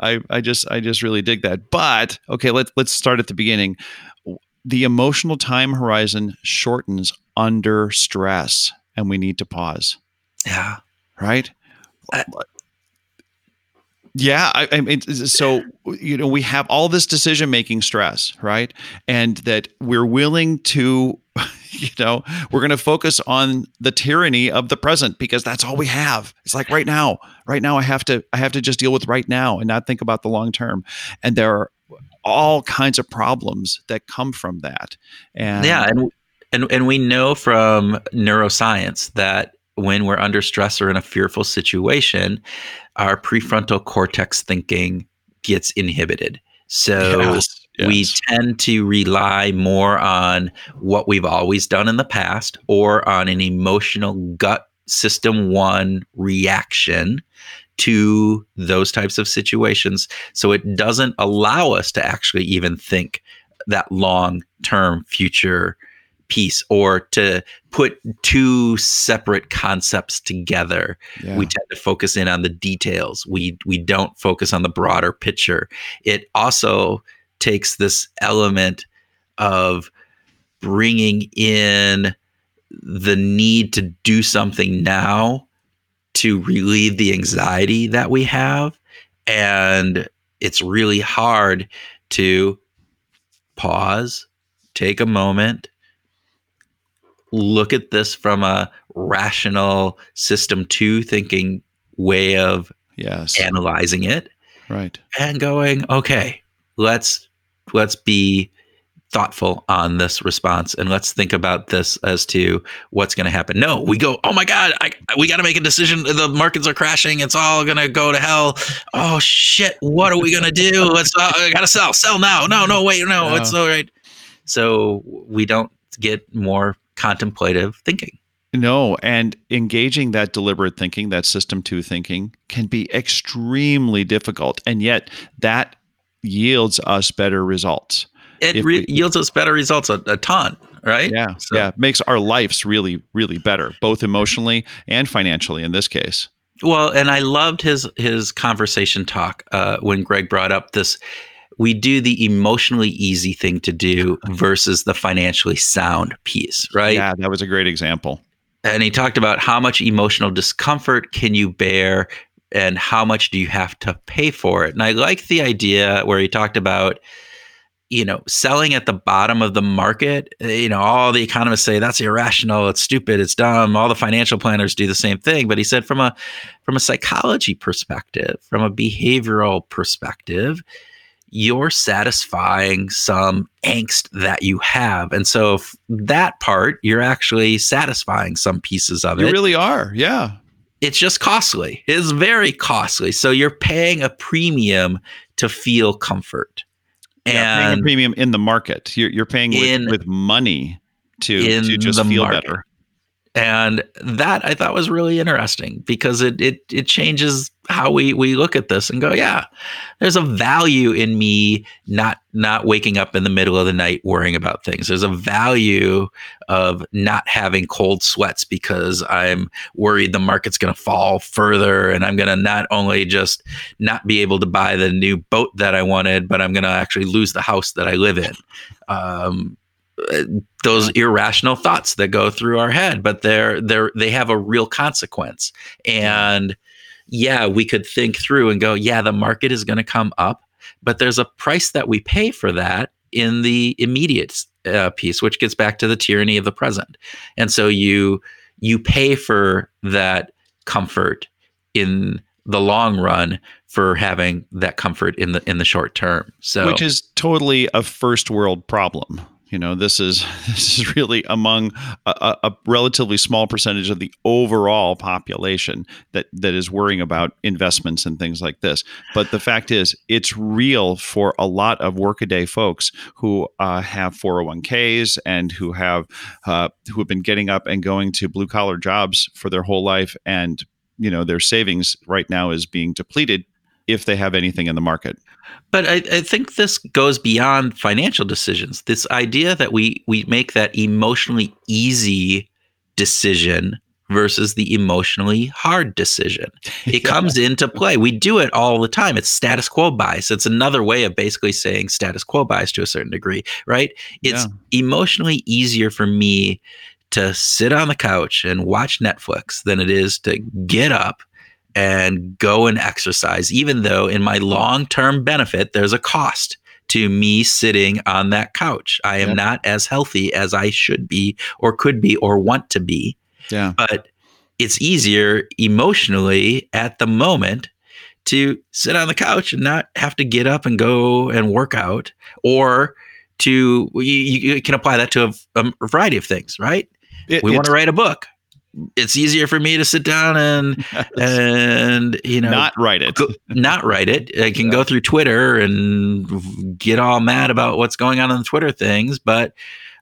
I, I just, I just really dig that. But okay, let's let's start at the beginning. The emotional time horizon shortens under stress, and we need to pause. Yeah. Right. Uh, Yeah, I, I mean, so you know, we have all this decision making stress, right? And that we're willing to, you know, we're going to focus on the tyranny of the present because that's all we have. It's like right now, right now, I have to, I have to just deal with right now and not think about the long term. And there are all kinds of problems that come from that. And yeah, and and and we know from neuroscience that when we're under stress or in a fearful situation, our prefrontal cortex thinking gets inhibited. So yes, yes. we tend to rely more on what we've always done in the past or on an emotional gut system one reaction to those types of situations. So it doesn't allow us to actually even think that long term future piece or to put two separate concepts together. Yeah. We tend to focus in on the details. We we don't focus on the broader picture. It also takes this element of bringing in the need to do something now to relieve the anxiety that we have and it's really hard to pause take a moment look at this from a rational system two thinking way of yes. analyzing it right. and going okay let's let's be thoughtful on this response and let's think about this as to what's going to happen. No we go oh my god I, we got to make a decision. The markets are crashing. It's all going to go to hell. Oh shit. What are we going to do? Let's uh, i gotta sell. Sell now. No no wait. No, no. it's all right. So we don't get more contemplative thinking. No, and engaging that deliberate thinking, that system two thinking, can be extremely difficult. And yet that yields us better results. It re- we, yields us better results a, a ton, right? Yeah. So. Yeah. Makes our lives really, really better, both emotionally and financially in this case. Well, and I loved his his conversation talk uh, when Greg brought up this we do the emotionally easy thing to do versus the financially sound piece, right? Yeah, that was a great example. And he talked about how much emotional discomfort can you bear and how much do you have to pay for it. And I like the idea where he talked about you know, selling at the bottom of the market, you know, all the economists say that's irrational, it's stupid, it's dumb. All the financial planners do the same thing. But he said from a from a psychology perspective, from a behavioral perspective, you're satisfying some angst that you have. And so that part, you're actually satisfying some pieces of you it. You really are. Yeah. It's just costly. It's very costly. So you're paying a premium to feel comfort. Yeah, and premium in the market. You're, you're paying with, in, with money to, to just feel market. better and that I thought was really interesting because it it it changes how we we look at this and go, yeah, there's a value in me not not waking up in the middle of the night worrying about things. There's a value of not having cold sweats because I'm worried the market's going to fall further and I'm going to not only just not be able to buy the new boat that I wanted, but I'm going to actually lose the house that I live in. Um, those irrational thoughts that go through our head but they're they're they have a real consequence. And yeah we could think through and go yeah the market is going to come up but there's a price that we pay for that in the immediate uh, piece which gets back to the tyranny of the present. And so you you pay for that comfort in the long run for having that comfort in the in the short term. So which is totally a first world problem you know, this is this is really among a, a, relatively small percentage of the overall population that that is worrying about investments and things like this. But the fact is, it's real for a lot of workaday folks who uh, have 401ks and who have uh, who have been getting up and going to blue collar jobs for their whole life, and you know their savings right now is being depleted if they have anything in the market. But I, I, think this goes beyond financial decisions. This idea that we we make that emotionally easy decision versus the emotionally hard decision. It yeah. comes into play. We do it all the time. It's status quo bias. It's another way of basically saying status quo bias to a certain degree, right? It's yeah. emotionally easier for me to sit on the couch and watch Netflix than it is to get up and go and exercise, even though in my long term benefit, there's a cost to me sitting on that couch. I am not as healthy as I should be or could be or want to be. Yeah. But it's easier emotionally at the moment to sit on the couch and not have to get up and go and work out or to you, you can apply that to a, a variety of things right It- we want to write a book it's easier for me to sit down and and you know not write it. go, not write it. I can go through Twitter and get all mad about what's going on in the Twitter things, but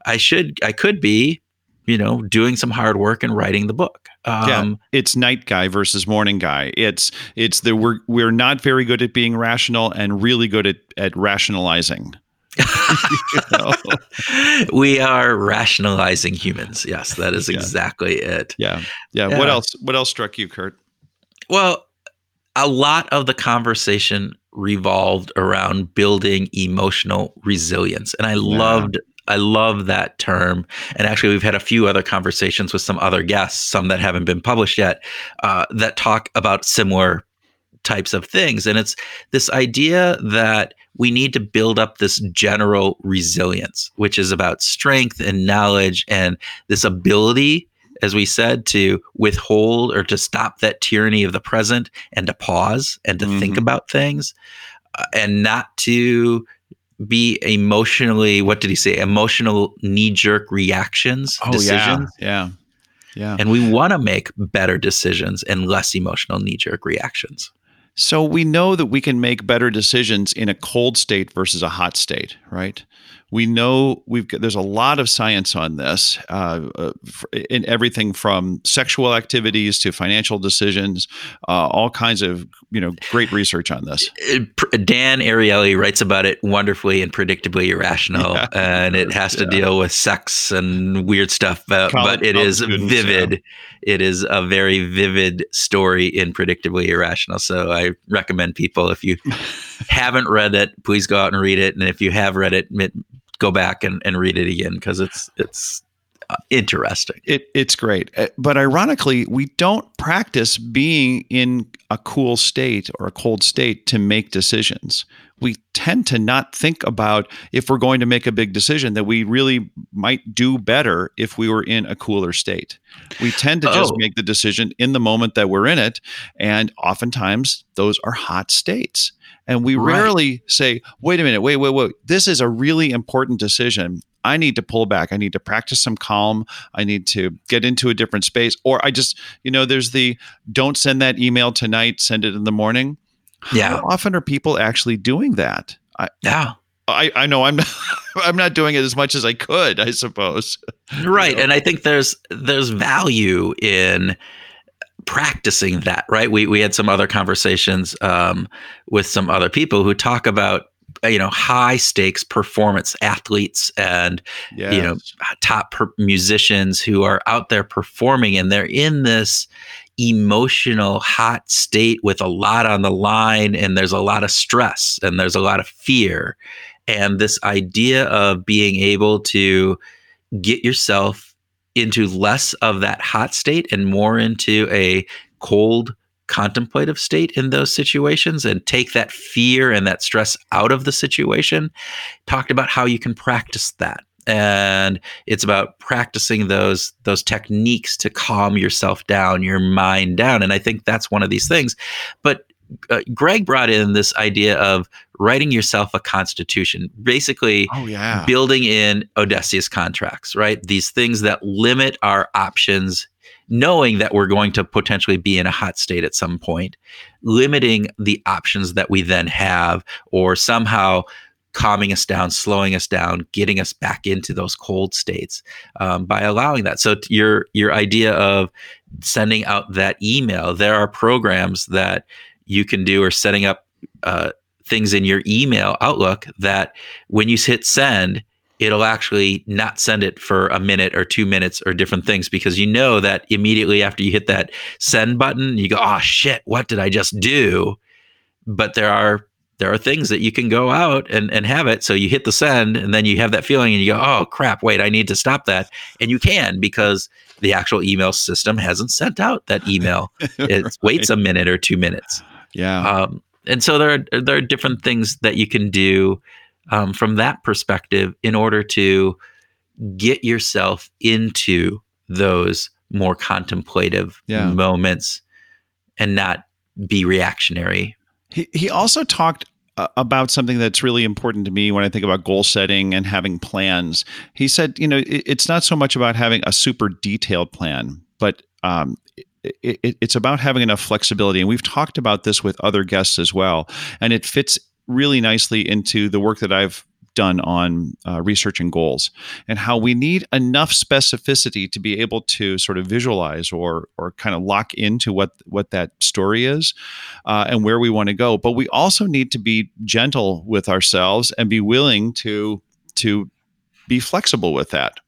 I should, I could be, you know, doing some hard work and writing the book. Yeah. Um, it's night guy versus morning guy. It's it's the we're we're not very good at being rational and really good at at rationalizing. We are rationalizing humans. Yes, that is Yeah. exactly it. yeah. yeah, What else? What else struck you, Kurt? Well, a lot of the conversation revolved around building emotional resilience. And I loved I love that term. And actually, we've had a few other conversations with some other guests, some that haven't been published yet, uh, that talk about similar types of things. And it's this idea that we need to build up this general resilience, which is about strength and knowledge and this ability, as we said, to withhold or to stop that tyranny of the present and to pause and to think Mhm. about things uh, and not to be emotionally, what did he say? Emotional knee jerk reactions, decisions. Oh, yeah, yeah, yeah. And we want to make better decisions and less emotional knee jerk reactions. So we know that we can make better decisions in a cold state versus a hot state, right? We know we've got, there's a lot of science on this, uh, uh, in everything from sexual activities to financial decisions, uh, all kinds of you know great research on this. Dan Ariely writes about it wonderfully and predictably irrational, Yeah. and it has to Yeah. deal with sex and weird stuff, uh, College- but it is students, vivid. It is a very vivid story in Predictably Irrational. So I recommend people, if you haven't read it, please go out and read it. And if you have read it, go back and, and read it again because it's it's uh, interesting. It, it's great. Uh, But ironically, we don't practice being in a cool state or a cold state to make decisions. We tend to not think about if we're going to make a big decision that we really might do better if we were in a cooler state. We tend to just Oh. make the decision in the moment that we're in it. And oftentimes, those are hot states. And we Right. rarely say, wait a minute, wait, wait, wait. This is a really important decision. I need to pull back. I need to practice some calm. I need to get into a different space. Or I just, you know, there's the don't send that email tonight, send it in the morning. Yeah. How often are people actually doing that? I, Yeah. I, I know I'm not, I'm not doing it as much as I could, I suppose. right know? and i think there's there's value in practicing that right we we had some other conversations um, with some other people who talk about you know high stakes performance athletes and Yeah. you know top per- musicians who are out there performing and they're in this emotional hot state with a lot on the line and there's a lot of stress and there's a lot of fear and this idea of being able to get yourself into less of that hot state and more into a cold contemplative state in those situations and take that fear and that stress out of the situation. Talked about how you can practice that. And it's about practicing those those techniques to calm yourself down your mind down. And i think that's one of these things. But uh, greg brought in this idea of writing yourself a constitution basically Oh yeah. building in Odysseus contracts, right? These things that limit our options, knowing that we're going to potentially be in a hot state at some point, limiting the options that we then have, or somehow calming us down, slowing us down, getting us back into those cold states um, by allowing that. So your your idea of sending out that email, there are programs that you can do or setting up uh, things in your email outlook that when you hit send it'll actually not send it for a minute or two minutes or different things because you know that immediately after you hit that send button you go oh shit what did i just do but there are there are things that you can go out and, and have it. So you hit the send and then you have that feeling and you go, oh crap, wait, I need to stop that. And you can because the actual email system hasn't sent out that email. It right. waits a minute or two minutes. Yeah. Um, and so there are, there are different things that you can do um, from that perspective in order to get yourself into those more contemplative yeah. moments and not be reactionary. He, he also talked uh, about something that's really important to me when I think about goal setting and having plans. He said, you know, it, it's not so much about having a super detailed plan, but um, it, it, it's about having enough flexibility. And we've talked about this with other guests as well. And it fits really nicely into the work that I've done on uh, researching goals and how we need enough specificity to be able to sort of visualize or or kind of lock into what what that story is uh, and where we want to go but we also need to be gentle with ourselves and be willing to to be flexible with that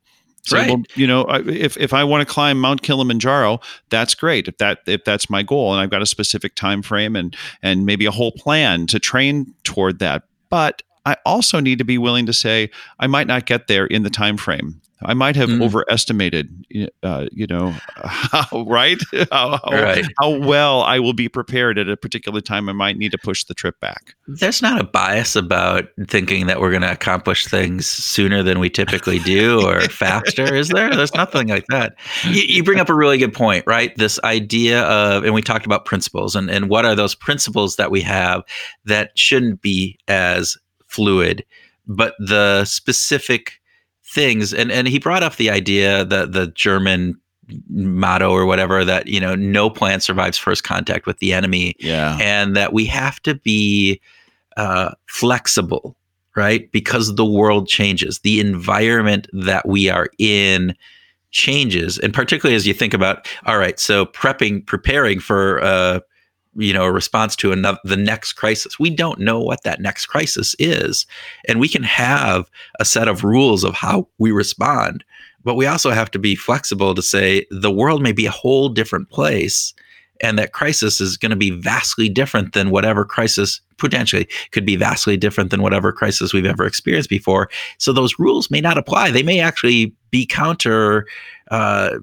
so, right. Well, you know, if if I want to climb Mount Kilimanjaro, that's great. If that if that's my goal, and I've got a specific time frame and and maybe a whole plan to train toward that. But I also need to be willing to say I might not get there in the time frame. I might have mm. overestimated, uh, you know, how right? how, right how well I will be prepared at a particular time. I might need to push the trip back. There's not a bias about thinking that we're going to accomplish things sooner than we typically do or faster, is there? There's nothing like that. You, you, bring up a really good point, right? This idea of, and we talked about principles, and and what are those principles that we have that shouldn't be as fluid, but the specific things and and he brought up the idea that the German motto or whatever that you know no plant survives first contact with the enemy yeah. and that we have to be uh, flexible right? Because the world changes the environment that we are in changes and particularly as you think about all right so prepping preparing for uh, you know a response to another the next crisis. We don't know what that next crisis is and we can have a set of rules of how we respond but we also have to be flexible to say the world may be a whole different place and that crisis is going to be vastly different than whatever crisis potentially could be vastly different than whatever crisis we've ever experienced before. So those rules may not apply. They may actually be counter uh,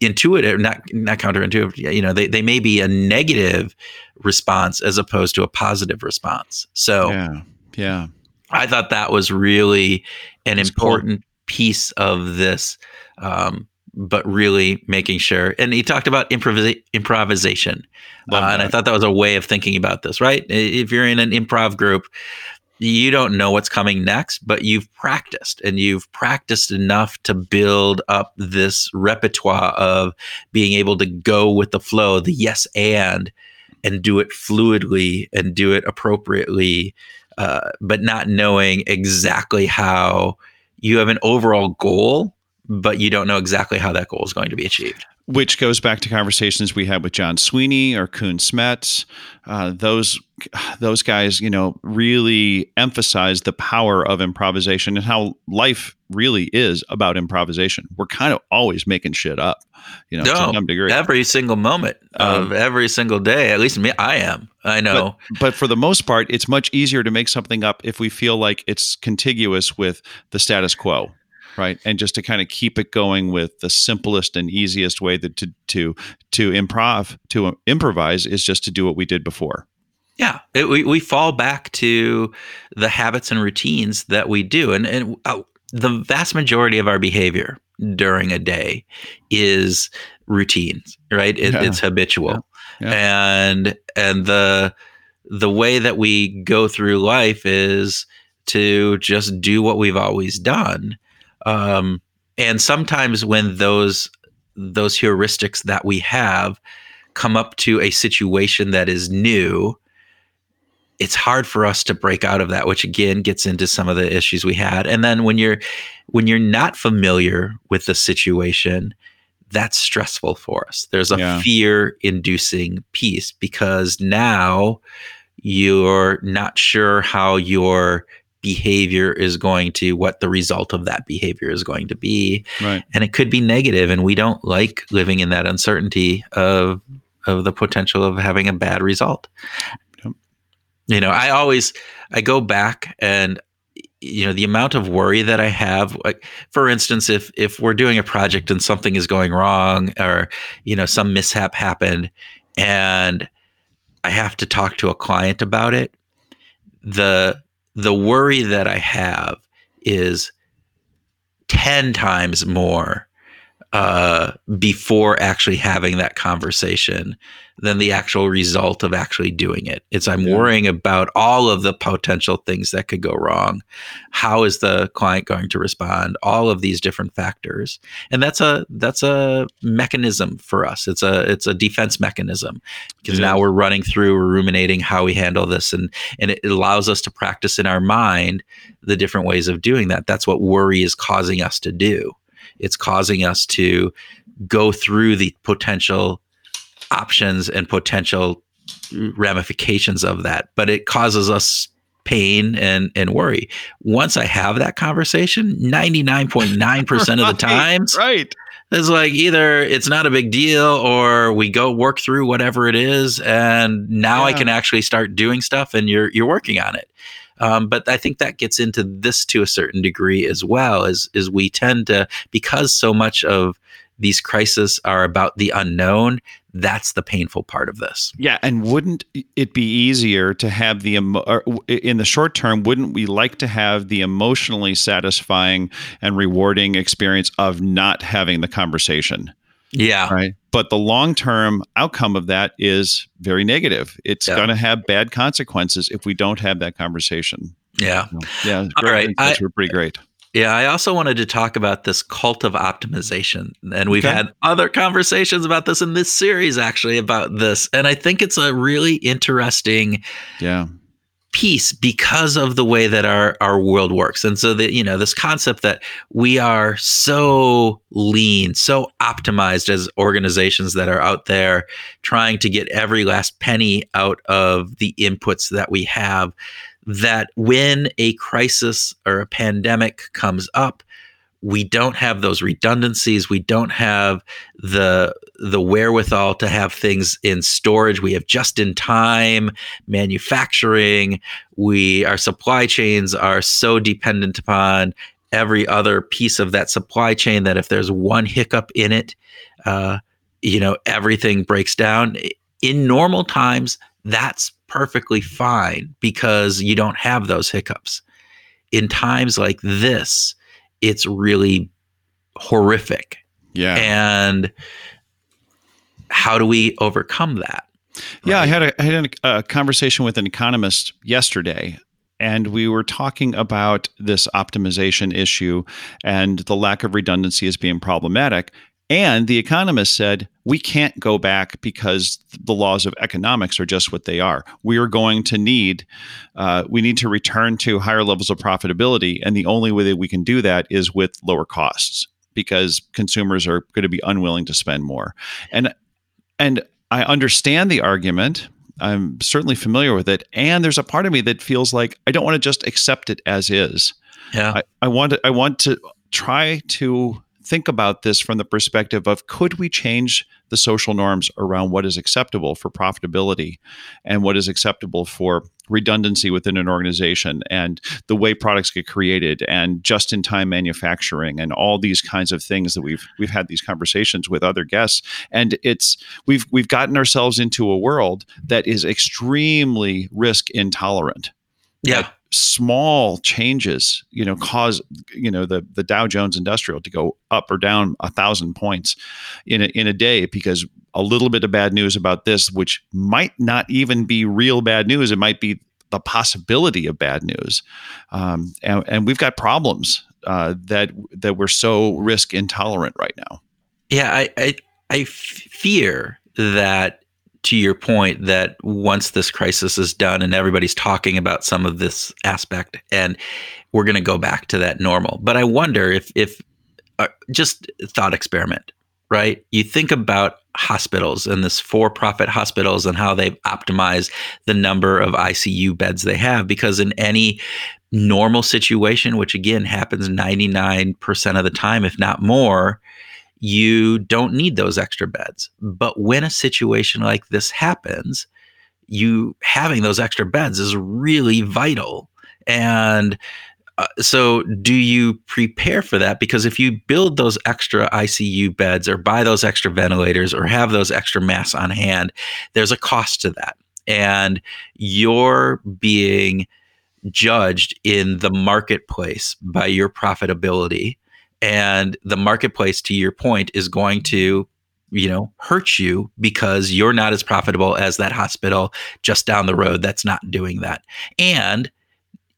intuitive, not not counterintuitive. You know, they they may be a negative response as opposed to a positive response. So yeah, yeah. I thought that was really an That's important cool. piece of this. Um, but really making sure. And he talked about improvisa- improvisation. Uh, and I thought that was a way of thinking about this, right? If you're in an improv group, you don't know what's coming next, but you've practiced and you've practiced enough to build up this repertoire of being able to go with the flow, the yes and, and do it fluidly and do it appropriately, uh, but not knowing exactly how you have an overall goal, but you don't know exactly how that goal is going to be achieved which goes back to conversations we had with John Sweeney or Koen Smets. Uh, those those guys, you know, really emphasize the power of improvisation and how life really is about improvisation. We're kind of always making shit up, you know, no, to some degree. Every single moment um, of every single day. At least me, I am. I know. But, but for the most part, it's much easier to make something up if we feel like it's contiguous with the status quo right and just to kind of keep it going with the simplest and easiest way that to to to improv to improvise is just to do what we did before yeah it, we, we fall back to the habits and routines that we do and and uh, the vast majority of our behavior during a day is routines right it, yeah. it's habitual yeah. Yeah. and and the the way that we go through life is to just do what we've always done um, and sometimes when those those heuristics that we have come up to a situation that is new, it's hard for us to break out of that, which again gets into some of the issues we had. And then when you're when you're not familiar with the situation, that's stressful for us. There's a yeah. fear inducing piece because now you're not sure how your behavior is going to what the result of that behavior is going to be right. and it could be negative and we don't like living in that uncertainty of of the potential of having a bad result yep. you know, I always I go back and you know the amount of worry that I have. Like for instance, if if we're doing a project and something is going wrong, or you know some mishap happened, and I have to talk to a client about it, the the worry that I have is ten times more uh, before actually having that conversation than the actual result of actually doing it. It's I'm yeah. worrying about all of the potential things that could go wrong. How is the client going to respond? All of these different factors. And that's a that's a mechanism for us. It's a it's a defense mechanism because now we're running through, we're ruminating how we handle this and and it allows us to practice in our mind the different ways of doing that. That's what worry is causing us to do it's causing us to go through the potential options and potential ramifications of that but it causes us pain and and worry. Once i have that conversation 99.9% of the times right. it's like either it's not a big deal or we go work through whatever it is and now yeah. i can actually start doing stuff and you're you're working on it. Um, but I think that gets into this to a certain degree as well, is is we tend to because so much of these crises are about the unknown. That's the painful part of this. Yeah, and wouldn't it be easier to have the emo- in the short term? Wouldn't we like to have the emotionally satisfying and rewarding experience of not having the conversation? Yeah. Right. But the long term outcome of that is very negative. It's yeah. going to have bad consequences if we don't have that conversation. Yeah. yeah. All right. I, were pretty great. Yeah, I also wanted to talk about this cult of optimization. And we've okay. had other conversations about this in this series, actually, about this. And I think it's a really interesting yeah piece because of the way that our our world works and so that you know this concept that we are so lean so optimized as organizations that are out there trying to get every last penny out of the inputs that we have that when a crisis or a pandemic comes up we don't have those redundancies. We don't have the the wherewithal to have things in storage. We have just in time manufacturing. We our supply chains are so dependent upon every other piece of that supply chain that if there's one hiccup in it uh, you know everything breaks down. In normal times that's perfectly fine because you don't have those hiccups in times like this it's really horrific. Yeah. And how do we overcome that? Yeah, right? I had a I had a, a conversation with an economist yesterday and we were talking about this optimization issue and the lack of redundancy as being problematic. And the economist said, we can't go back because the laws of economics are just what they are. We are going to need, uh, we need to return to higher levels of profitability. And the only way that we can do that is with lower costs because consumers are going to be unwilling to spend more. And, and I understand the argument. I'm certainly familiar with it. And there's a part of me that feels like I don't want to just accept it as is. Yeah. I, I want to, I want to try to think about this from the perspective of could we change the social norms around what is acceptable for profitability and what is acceptable for redundancy within an organization and the way products get created and just in time manufacturing and all these kinds of things that we've we've had these conversations with other guests? And it's we've we've gotten ourselves into a world that is extremely risk intolerant yeah small changes, you know, cause you know the the Dow Jones Industrial to go up or down a thousand points in a, in a day because a little bit of bad news about this, which might not even be real bad news, it might be the possibility of bad news, um, and, and we've got problems uh, that that we're so risk intolerant right now. Yeah, I I, I fear that to your point that once this crisis is done and everybody's talking about some of this aspect and we're going to go back to that normal. But i wonder if if uh, just thought experiment right? You think about hospitals and this for-profit hospitals and how they've optimized the number of icu beds they have because in any normal situation which again happens 99% of the time if not more you don't need those extra beds. But when a situation like this happens, you having those extra beds is really vital. And uh, so, do you prepare for that? Because if you build those extra ICU beds or buy those extra ventilators or have those extra masks on hand, there's a cost to that. And you're being judged in the marketplace by your profitability. And the marketplace, to your point, is going to you know hurt you because you're not as profitable as that hospital just down the road that's not doing that. And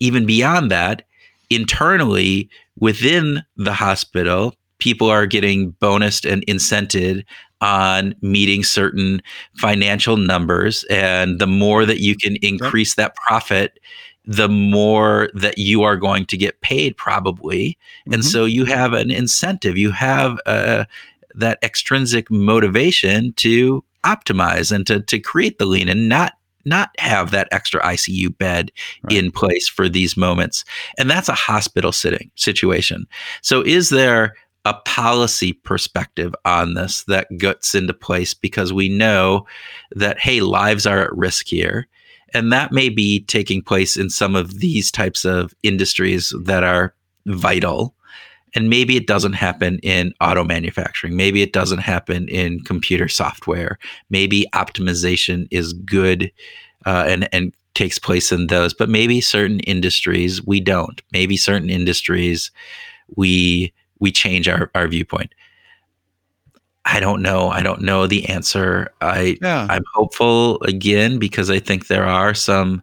even beyond that internally within the hospital people are getting bonused and incented on meeting certain financial numbers. And the more that you can increase that profit the more that you are going to get paid probably and mm-hmm. so you have an incentive you have a, that extrinsic motivation to optimize and to to create the lean and not not have that extra ICU bed right. in place for these moments. And that's a hospital sitting situation. So is there a policy perspective on this that gets into place because we know that hey lives are at risk here and that may be taking place in some of these types of industries that are vital and maybe it doesn't happen in auto manufacturing. Maybe it doesn't happen in computer software. Maybe optimization is good uh, and and takes place in those. But maybe certain industries we don't. Maybe certain industries we we change our, our viewpoint. I don't know. I don't know the answer. I yeah. I'm hopeful again because I think there are some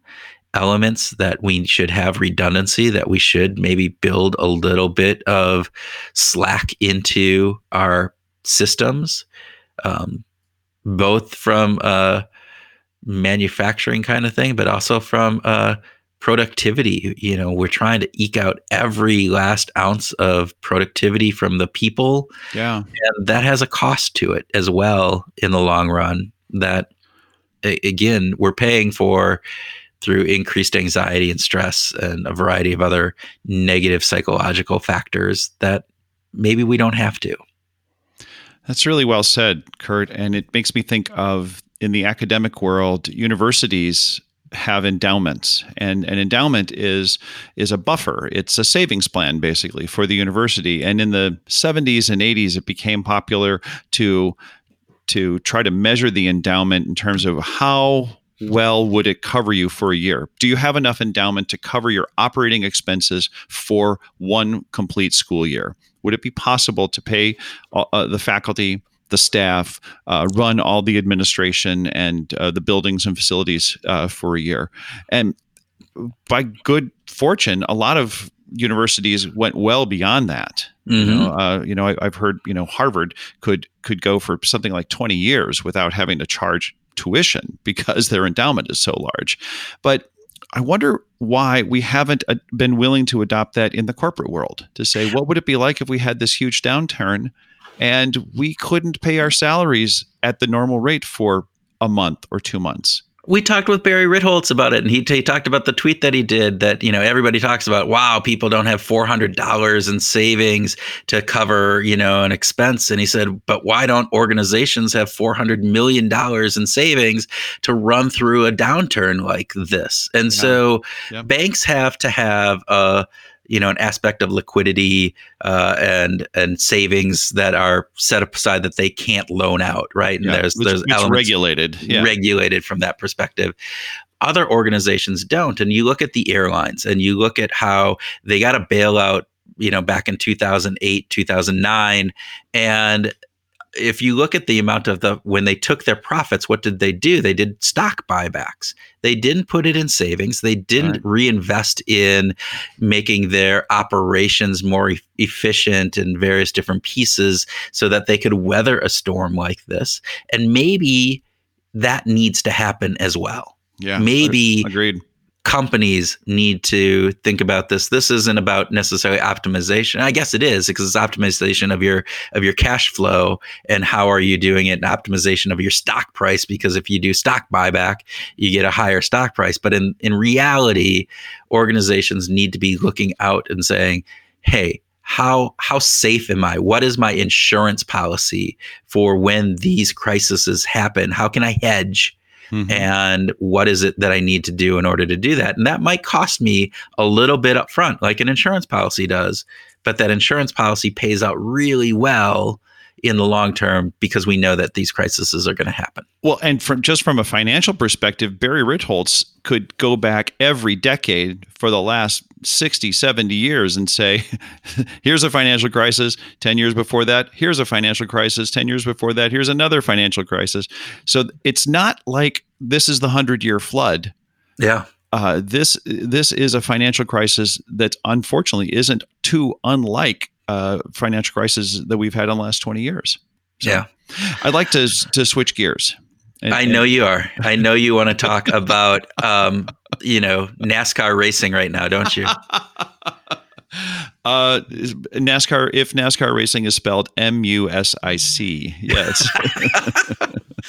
elements that we should have redundancy, that we should maybe build a little bit of slack into our systems, um, both from a manufacturing kind of thing, but also from a productivity. You know, we're trying to eke out every last ounce of productivity from the people. Yeah. And that has a cost to it as well in the long run. That, again, we're paying for through increased anxiety and stress and a variety of other negative psychological factors that maybe we don't have to. That's really well said, Kurt. And it makes me think of in the academic world, universities have endowments and an endowment is is a buffer it's a savings plan basically for the university and in the 70s and 80s it became popular to to try to measure the endowment in terms of how well would it cover you for a year? Do you have enough endowment to cover your operating expenses for one complete school year? Would it be possible to pay uh, uh, the faculty, the staff, uh, run all the administration and uh, the buildings and facilities uh, for a year? And by good fortune, a lot of universities went well beyond that. Mm-hmm. You know, uh, you know I, have heard you know Harvard could could go for something like twenty years without having to charge tuition because their endowment is so large. But I wonder why we haven't uh, been willing to adopt that in the corporate world to say, what would it be like if we had this huge downturn and we couldn't pay our salaries at the normal rate for a month or two months? we talked with Barry Ritholtz about it, and he, he talked about the tweet that he did that you know everybody talks about. Wow, people don't have four hundred dollars in savings to cover you know an expense, and he said, but why don't organizations have four hundred million dollars in savings to run through a downturn like this? And yeah. so yep. banks have to have a you know an aspect of liquidity uh, and and savings that are set aside that they can't loan out, right? And yeah, there's which, there's which elements regulated, yeah. regulated from that perspective. Other organizations don't, and you look at the airlines and you look at how they got a bailout, you know, back in 2008, 2009, and if you look at the amount of the when they took their profits, what did they do? They did stock buybacks. They didn't put it in savings. They didn't right. reinvest in making their operations more e- efficient in various different pieces so that they could weather a storm like this. And maybe that needs to happen as well. Yeah. Maybe agreed companies need to think about this. This isn't about necessarily optimization. I guess it is because it's optimization of your of your cash flow and how are you doing it, and optimization of your stock price. Because if you do stock buyback, you get a higher stock price. But in in reality, organizations need to be looking out and saying, "Hey." How how safe am I? What is my insurance policy for when these crises happen? How can I hedge Mm-hmm. And what is it that I need to do in order to do that? And that might cost me a little bit up front, like an insurance policy does. But that insurance policy pays out really well in the long term because we know that these crises are going to happen. Well, and from just from a financial perspective, Barry Ritholtz could go back every decade for the last 60, 70 years and say, here's a financial crisis 10 years before that, here's a financial crisis 10 years before that, here's another financial crisis. So it's not like this is the 100-year flood. Yeah. Uh, this this is a financial crisis that unfortunately isn't too unlike uh, financial crisis that we've had in the last 20 years. So yeah. I'd like to, to switch gears. And, I know and, you are. I know you want to talk about, um, you know, NASCAR racing right now, don't you? Uh, NASCAR, if NASCAR racing is spelled M U S I C, yes.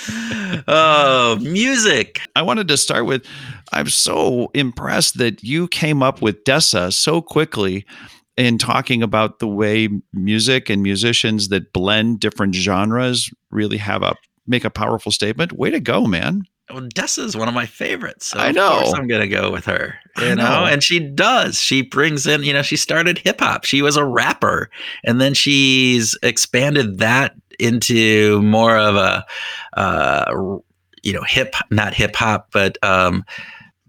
oh, music. I wanted to start with I'm so impressed that you came up with Dessa so quickly in talking about the way music and musicians that blend different genres really have a make a powerful statement. Way to go, man. Well, Dessa is one of my favorites. So I know. I'm going to go with her. You know? know, and she does. She brings in, you know, she started hip hop. She was a rapper, and then she's expanded that into more of a, uh, you know, hip, not hip hop, but um,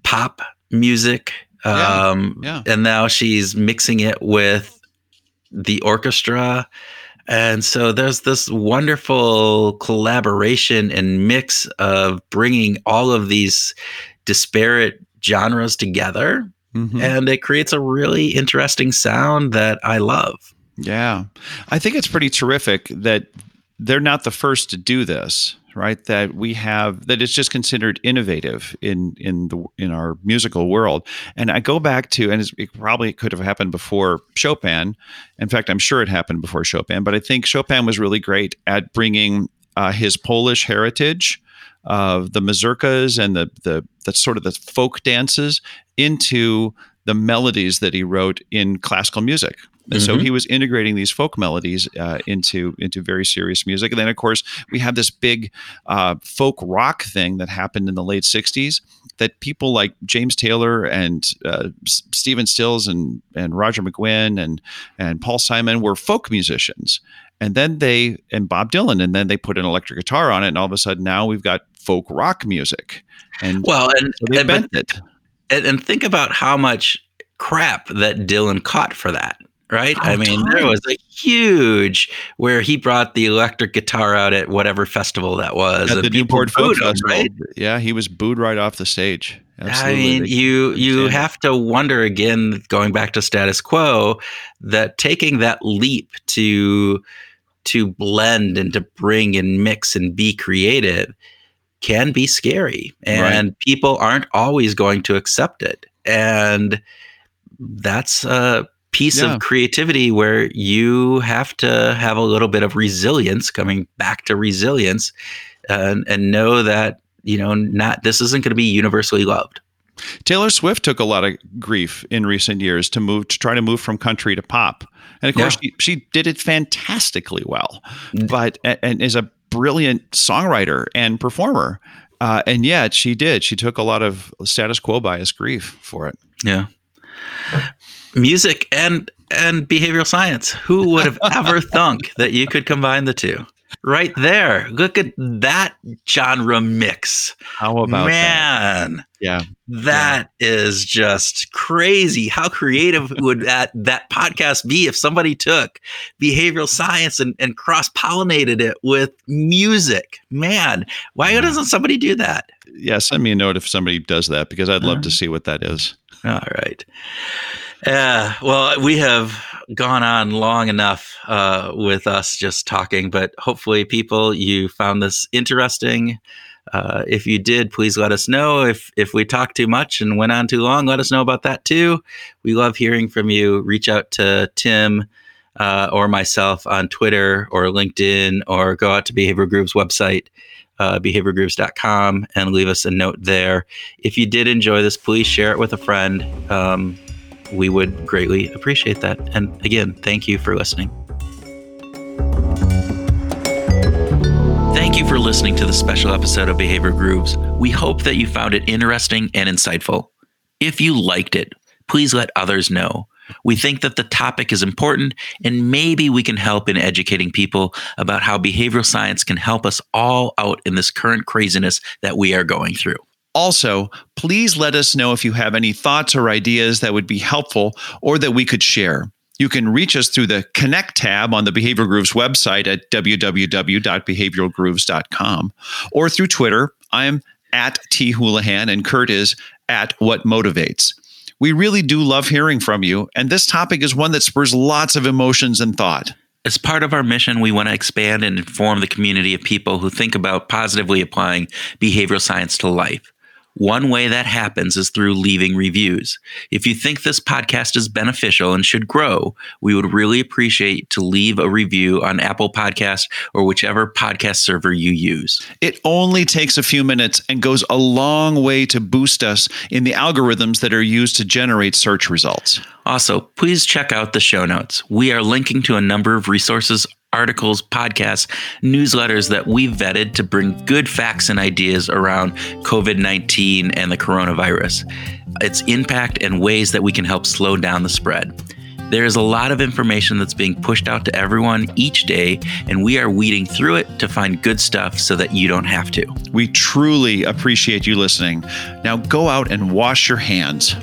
pop music um, yeah, yeah. And now she's mixing it with the orchestra. And so there's this wonderful collaboration and mix of bringing all of these disparate genres together. Mm-hmm. And it creates a really interesting sound that I love. Yeah. I think it's pretty terrific that they're not the first to do this right that we have that is just considered innovative in in the in our musical world. And i go back to and it probably could have happened before chopin. In fact i'm sure it happened before chopin but i think chopin was really great at bringing uh, his polish heritage of the mazurkas and the the the sort of the folk dances into the melodies that he wrote in classical music and mm-hmm. so he was integrating these folk melodies uh, into into very serious music. And then, of course, we have this big uh, folk rock thing that happened in the late '60s that people like James Taylor and uh, Stephen Stills and and Roger McGuinn and and Paul Simon were folk musicians. And then they and Bob Dylan, and then they put an electric guitar on it, and all of a sudden now we've got folk rock music. And well, and, so and, but, and, and think about how much crap that Dylan caught for that right? Oh, I mean, there was a huge where he brought the electric guitar out at whatever festival that was. At the Newport Folk Festival, right? Yeah, he was booed right off the stage. Absolutely. I mean, you you have to wonder again, going back to status quo, that taking that leap to to blend and to bring and mix and be creative can be scary, and right. people aren't always going to accept it, and that's a piece yeah. of creativity where you have to have a little bit of resilience coming back to resilience and, and know that you know not this isn't going to be universally loved Taylor Swift took a lot of grief in recent years to move to try to move from country to pop, and of course yeah. she, she, did it fantastically well. But and is a brilliant songwriter and performer, uh, and yet she did she took a lot of status quo bias grief for it. Yeah music and and behavioral science. Who would have ever thunk that you could combine the two? Right there. Look at that genre mix. How about man? That? Yeah. that yeah. is just crazy. How creative would that that podcast be if somebody took behavioral science and, and cross-pollinated it with music? Man, why yeah. doesn't somebody do that? Yeah, send me a note if somebody does that because I'd love uh, to see what that is. All right. Yeah, well, we have gone on long enough uh, with us just talking, but hopefully, people, you found this interesting. Uh, if you did, please let us know. If if we talked too much and went on too long, let us know about that too. We love hearing from you. Reach out to Tim uh, or myself on Twitter or LinkedIn, or go out to Behavior Groove's website. Uh, behaviorgrooves.com and leave us a note there. If you did enjoy this, please share it with a friend. Um, we would greatly appreciate that. And again, thank you for listening. Thank you for listening to the special episode of Behavior Grooves. We hope that you found it interesting and insightful. If you liked it, please let others know. We think that the topic is important, and maybe we can help in educating people about how behavioral science can help us all out in this current craziness that we are going through. Also, please let us know if you have any thoughts or ideas that would be helpful or that we could share. You can reach us through the Connect tab on the Behavioral Grooves website at www.behavioralgrooves.com or through Twitter. I'm at T Houlihan and Kurt is at What Motivates. We really do love hearing from you, and this topic is one that spurs lots of emotions and thought. As part of our mission, we want to expand and inform the community of people who think about positively applying behavioral science to life. One way that happens is through leaving reviews. If you think this podcast is beneficial and should grow, we would really appreciate to leave a review on Apple Podcast or whichever podcast server you use. It only takes a few minutes and goes a long way to boost us in the algorithms that are used to generate search results. Also, please check out the show notes. We are linking to a number of resources articles, podcasts, newsletters that we've vetted to bring good facts and ideas around COVID 19 and the coronavirus, its impact, and ways that we can help slow down the spread. There is a lot of information that's being pushed out to everyone each day, and we are weeding through it to find good stuff so that you don't have to. We truly appreciate you listening. Now go out and wash your hands.